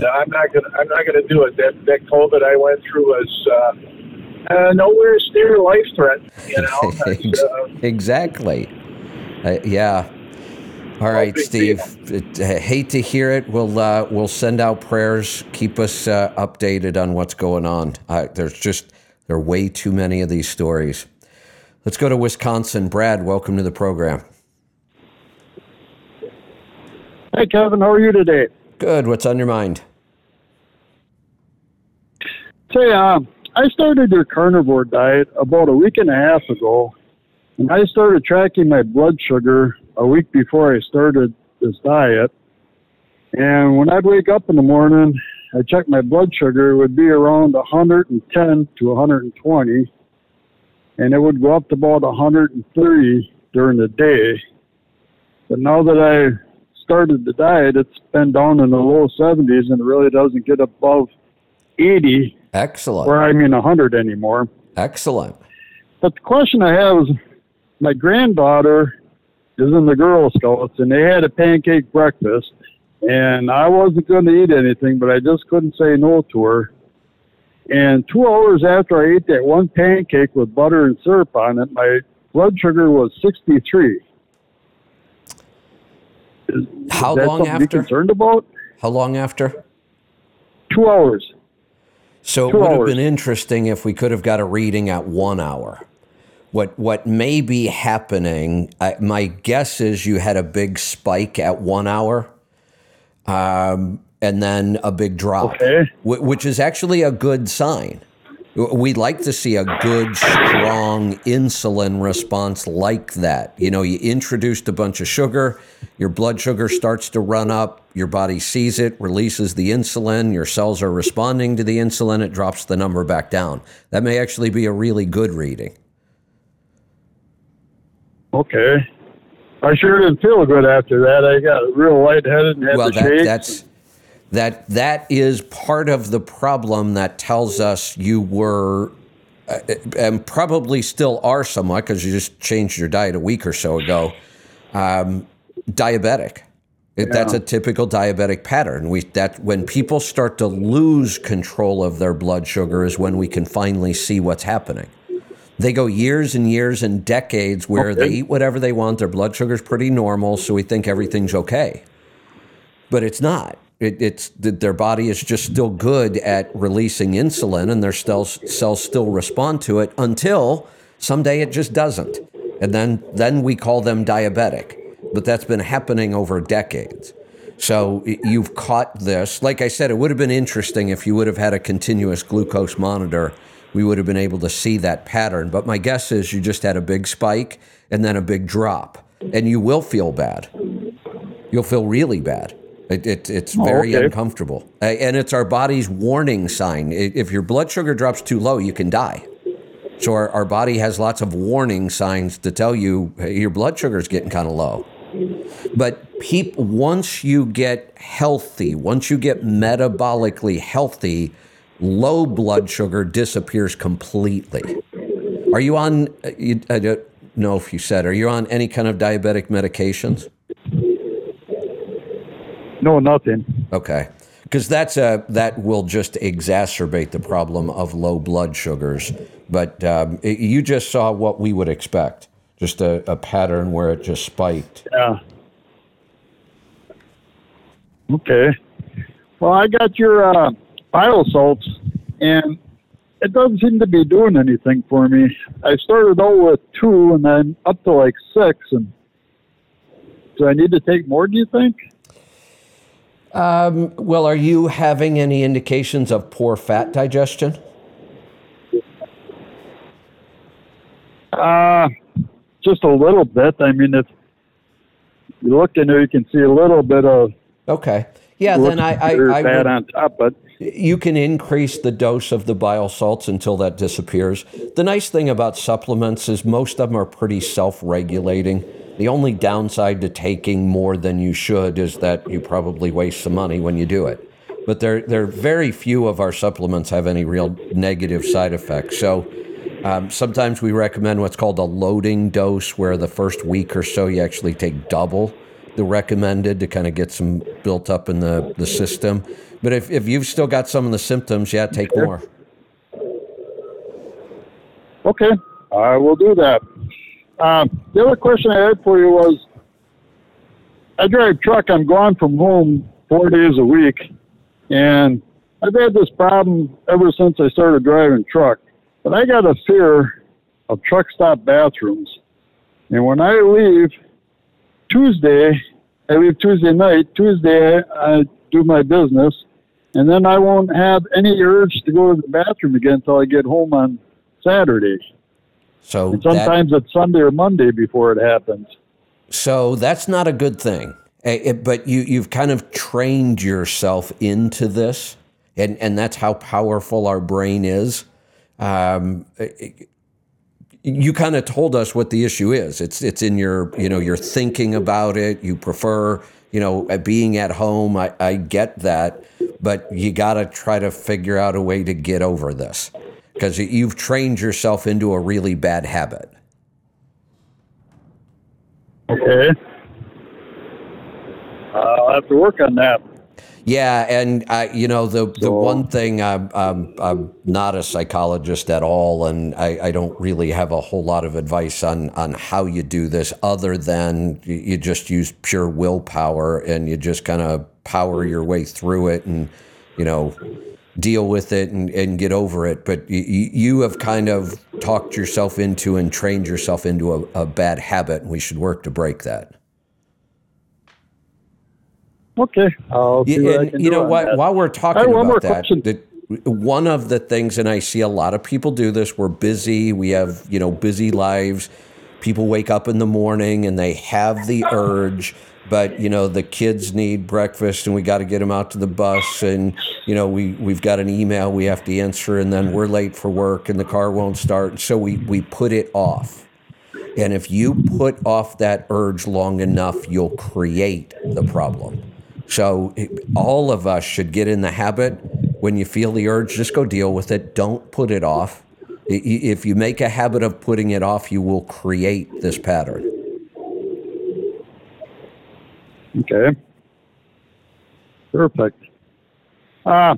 No, I'm not gonna. I'm not gonna do it. That that COVID I went through was uh, uh, nowhere near life threat. You know, uh, exactly. Uh, yeah. All right, Steve. It- uh, hate to hear it. We'll uh, we'll send out prayers. Keep us uh, updated on what's going on. Uh, there's just there are way too many of these stories. Let's go to Wisconsin. Brad, welcome to the program. Hey, Kevin, how are you today? Good. What's on your mind? Say, um, I started your carnivore diet about a week and a half ago, and I started tracking my blood sugar a week before I started this diet. And when I'd wake up in the morning, I check my blood sugar, it would be around 110 to 120, and it would go up to about 130 during the day. But now that I started the diet, it's been down in the low 70s and it really doesn't get above 80 Excellent. or I mean 100 anymore. Excellent. But the question I have is my granddaughter is in the Girl Scouts and they had a pancake breakfast and I wasn't going to eat anything, but I just couldn't say no to her. And two hours after I ate that one pancake with butter and syrup on it, my blood sugar was 63. Is, How is long after? concerned about? How long after? Two hours. So it Two would have been interesting if we could have got a reading at one hour. What what may be happening? I, my guess is you had a big spike at one hour, um, and then a big drop, Okay. wh- which is actually a good sign. We like to see a good, strong insulin response like that. You know, you introduced a bunch of sugar, your blood sugar starts to run up, your body sees it, releases the insulin, your cells are responding to the insulin, it drops the number back down. That may actually be a really good reading. Okay. I sure didn't feel good after that. I got real lightheaded and had well, the that, shakes. that's that that is part of the problem that tells us you were uh, and probably still are somewhat because you just changed your diet a week or so ago um, diabetic It, that's a typical diabetic pattern we that when people start to lose control of their blood sugar is when we can finally see what's happening they go years and years and decades where they eat whatever they want their blood sugar's pretty normal so we think everything's okay but it's not. It, it's their body is just still good at releasing insulin, and their cells cells still respond to it until someday it just doesn't, and then then we call them diabetic. But that's been happening over decades. So you've caught this. Like I said, it would have been interesting if you would have had a continuous glucose monitor. We would have been able to see that pattern. But my guess is you just had a big spike and then a big drop, and you will feel bad you'll feel really bad. It, it, it's oh, very okay. uncomfortable. And it's our body's warning sign. If your blood sugar drops too low, you can die. So our, our body has lots of warning signs to tell you hey, your blood sugar is getting kind of low. But once you get healthy, once you get metabolically healthy, low blood sugar disappears completely. Are you on? You, I don't know if you said. Are you on any kind of diabetic medications? no, nothing. Okay. Because that's a that will just exacerbate the problem of low blood sugars. But um, it- you just saw what we would expect, just a, a pattern where it just spiked. Yeah. Okay. Well, I got your uh, bile salts, and it doesn't seem to be doing anything for me. I started out with two, and then up to like six. And do I need to take more? Do you think? Um, well, are you having any indications of poor fat digestion? Uh, just a little bit. I mean, if you look in there, you can see a little bit of Okay. Yeah, then I, I, I fat would, on top, but you can increase the dose of the bile salts until that disappears. The nice thing about supplements is most of them are pretty self regulating. The only downside to taking more than you should is that you probably waste some money when you do it. But there, there very few of our supplements have any real negative side effects. So um, sometimes we recommend what's called a loading dose, where the first week or so you actually take double the recommended to kind of get some built up in the, the system. But if, if you've still got some of the symptoms, yeah, take more. Okay, I will do that. Um, the other question I had for you was, I drive truck. I'm gone from home four days a week, and I've had this problem ever since I started driving truck. But I got a fear of truck stop bathrooms, and when I leave Tuesday, I leave Tuesday night. Tuesday, I do my business, and then I won't have any urge to go to the bathroom again until I get home on Saturday. So And sometimes it's Sunday or Monday before it happens. So that's not a good thing. Eh, eh, But you, you've kind of trained yourself into this, and, and that's how powerful our brain is. Um, eh, you kind of told us what the issue is. It's it's in your you know you're thinking about it. You prefer you know uh, being at home. I, I get that, but you got to try to figure out a way to get over this because you've trained yourself into a really bad habit. Okay. I'll have to work on that. Yeah, and I, you know, the the So- one thing I'm, I'm I'm not a psychologist at all, and I, I don't really have a whole lot of advice on on how you do this, other than you, you just use pure willpower and you just kind of power your way through it, and you know, deal with it and, and get over it. But you, you have kind of talked yourself into and trained yourself into a, a bad habit, and we should work to break that. Okay. Yeah, and you know what? While we're talking more about that, that one of the things, and I see a lot of people do this. We're busy. We have you know busy lives. People wake up in the morning and they have the urge, but you know the kids need breakfast and we got to get them out to the bus, and you know we we've got an email we have to answer, and then we're late for work and the car won't start, so we we put it off. And if you put off that urge long enough, you'll create the problem. So all of us should get in the habit when you feel the urge, just go deal with it. Don't put it off. If you make a habit of putting it off, you will create this pattern. Okay. Perfect. Uh,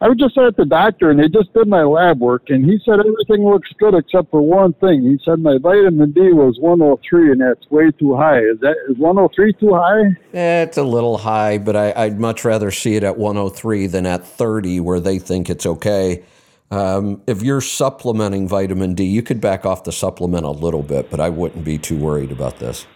I was just at the doctor and they just did my lab work and he said everything looks good except for one thing. He said my vitamin D was 103 and that's way too high. Is that is 103 too high? It's a little high, but I, I'd much rather see it at 103 than at 30 where they think it's okay. Um, if you're supplementing vitamin D, you could back off the supplement a little bit, but I wouldn't be too worried about this.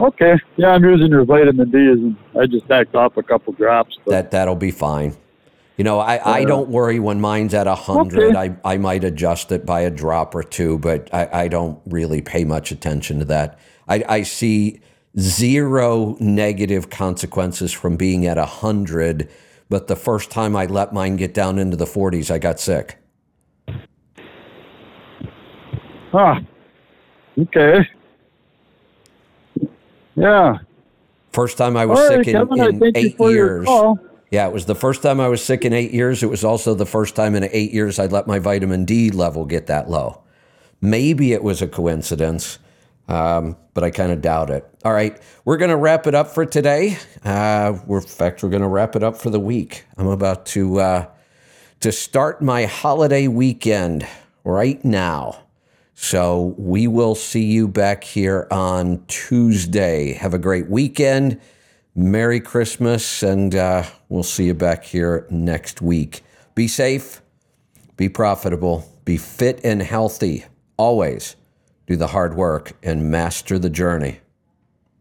Okay. Yeah, I'm using your vitamin D and I just backed off a couple drops. But that that'll be fine. You know, I, I don't worry when mine's at a hundred. I, I might adjust it by a drop or two, but I, I don't really pay much attention to that. I, I see zero negative consequences from being at a hundred, but the first time I let mine get down into the forties, I got sick. ah, okay. Yeah. First time I was right, sick in, Kevin, in eight years. Yeah, it was the first time I was sick in eight years. It was also the first time in eight years I'd let my vitamin D level get that low. Maybe it was a coincidence, um, but I kind of doubt it. All right, we're going to wrap it up for today. Uh, we're, in fact, we're going to wrap it up for the week. I'm about to uh, to start my holiday weekend right now. So we will see you back here on Tuesday. Have a great weekend. Merry Christmas, and uh, we'll see you back here next week. Be safe, be profitable, be fit and healthy. Always do the hard work and master the journey.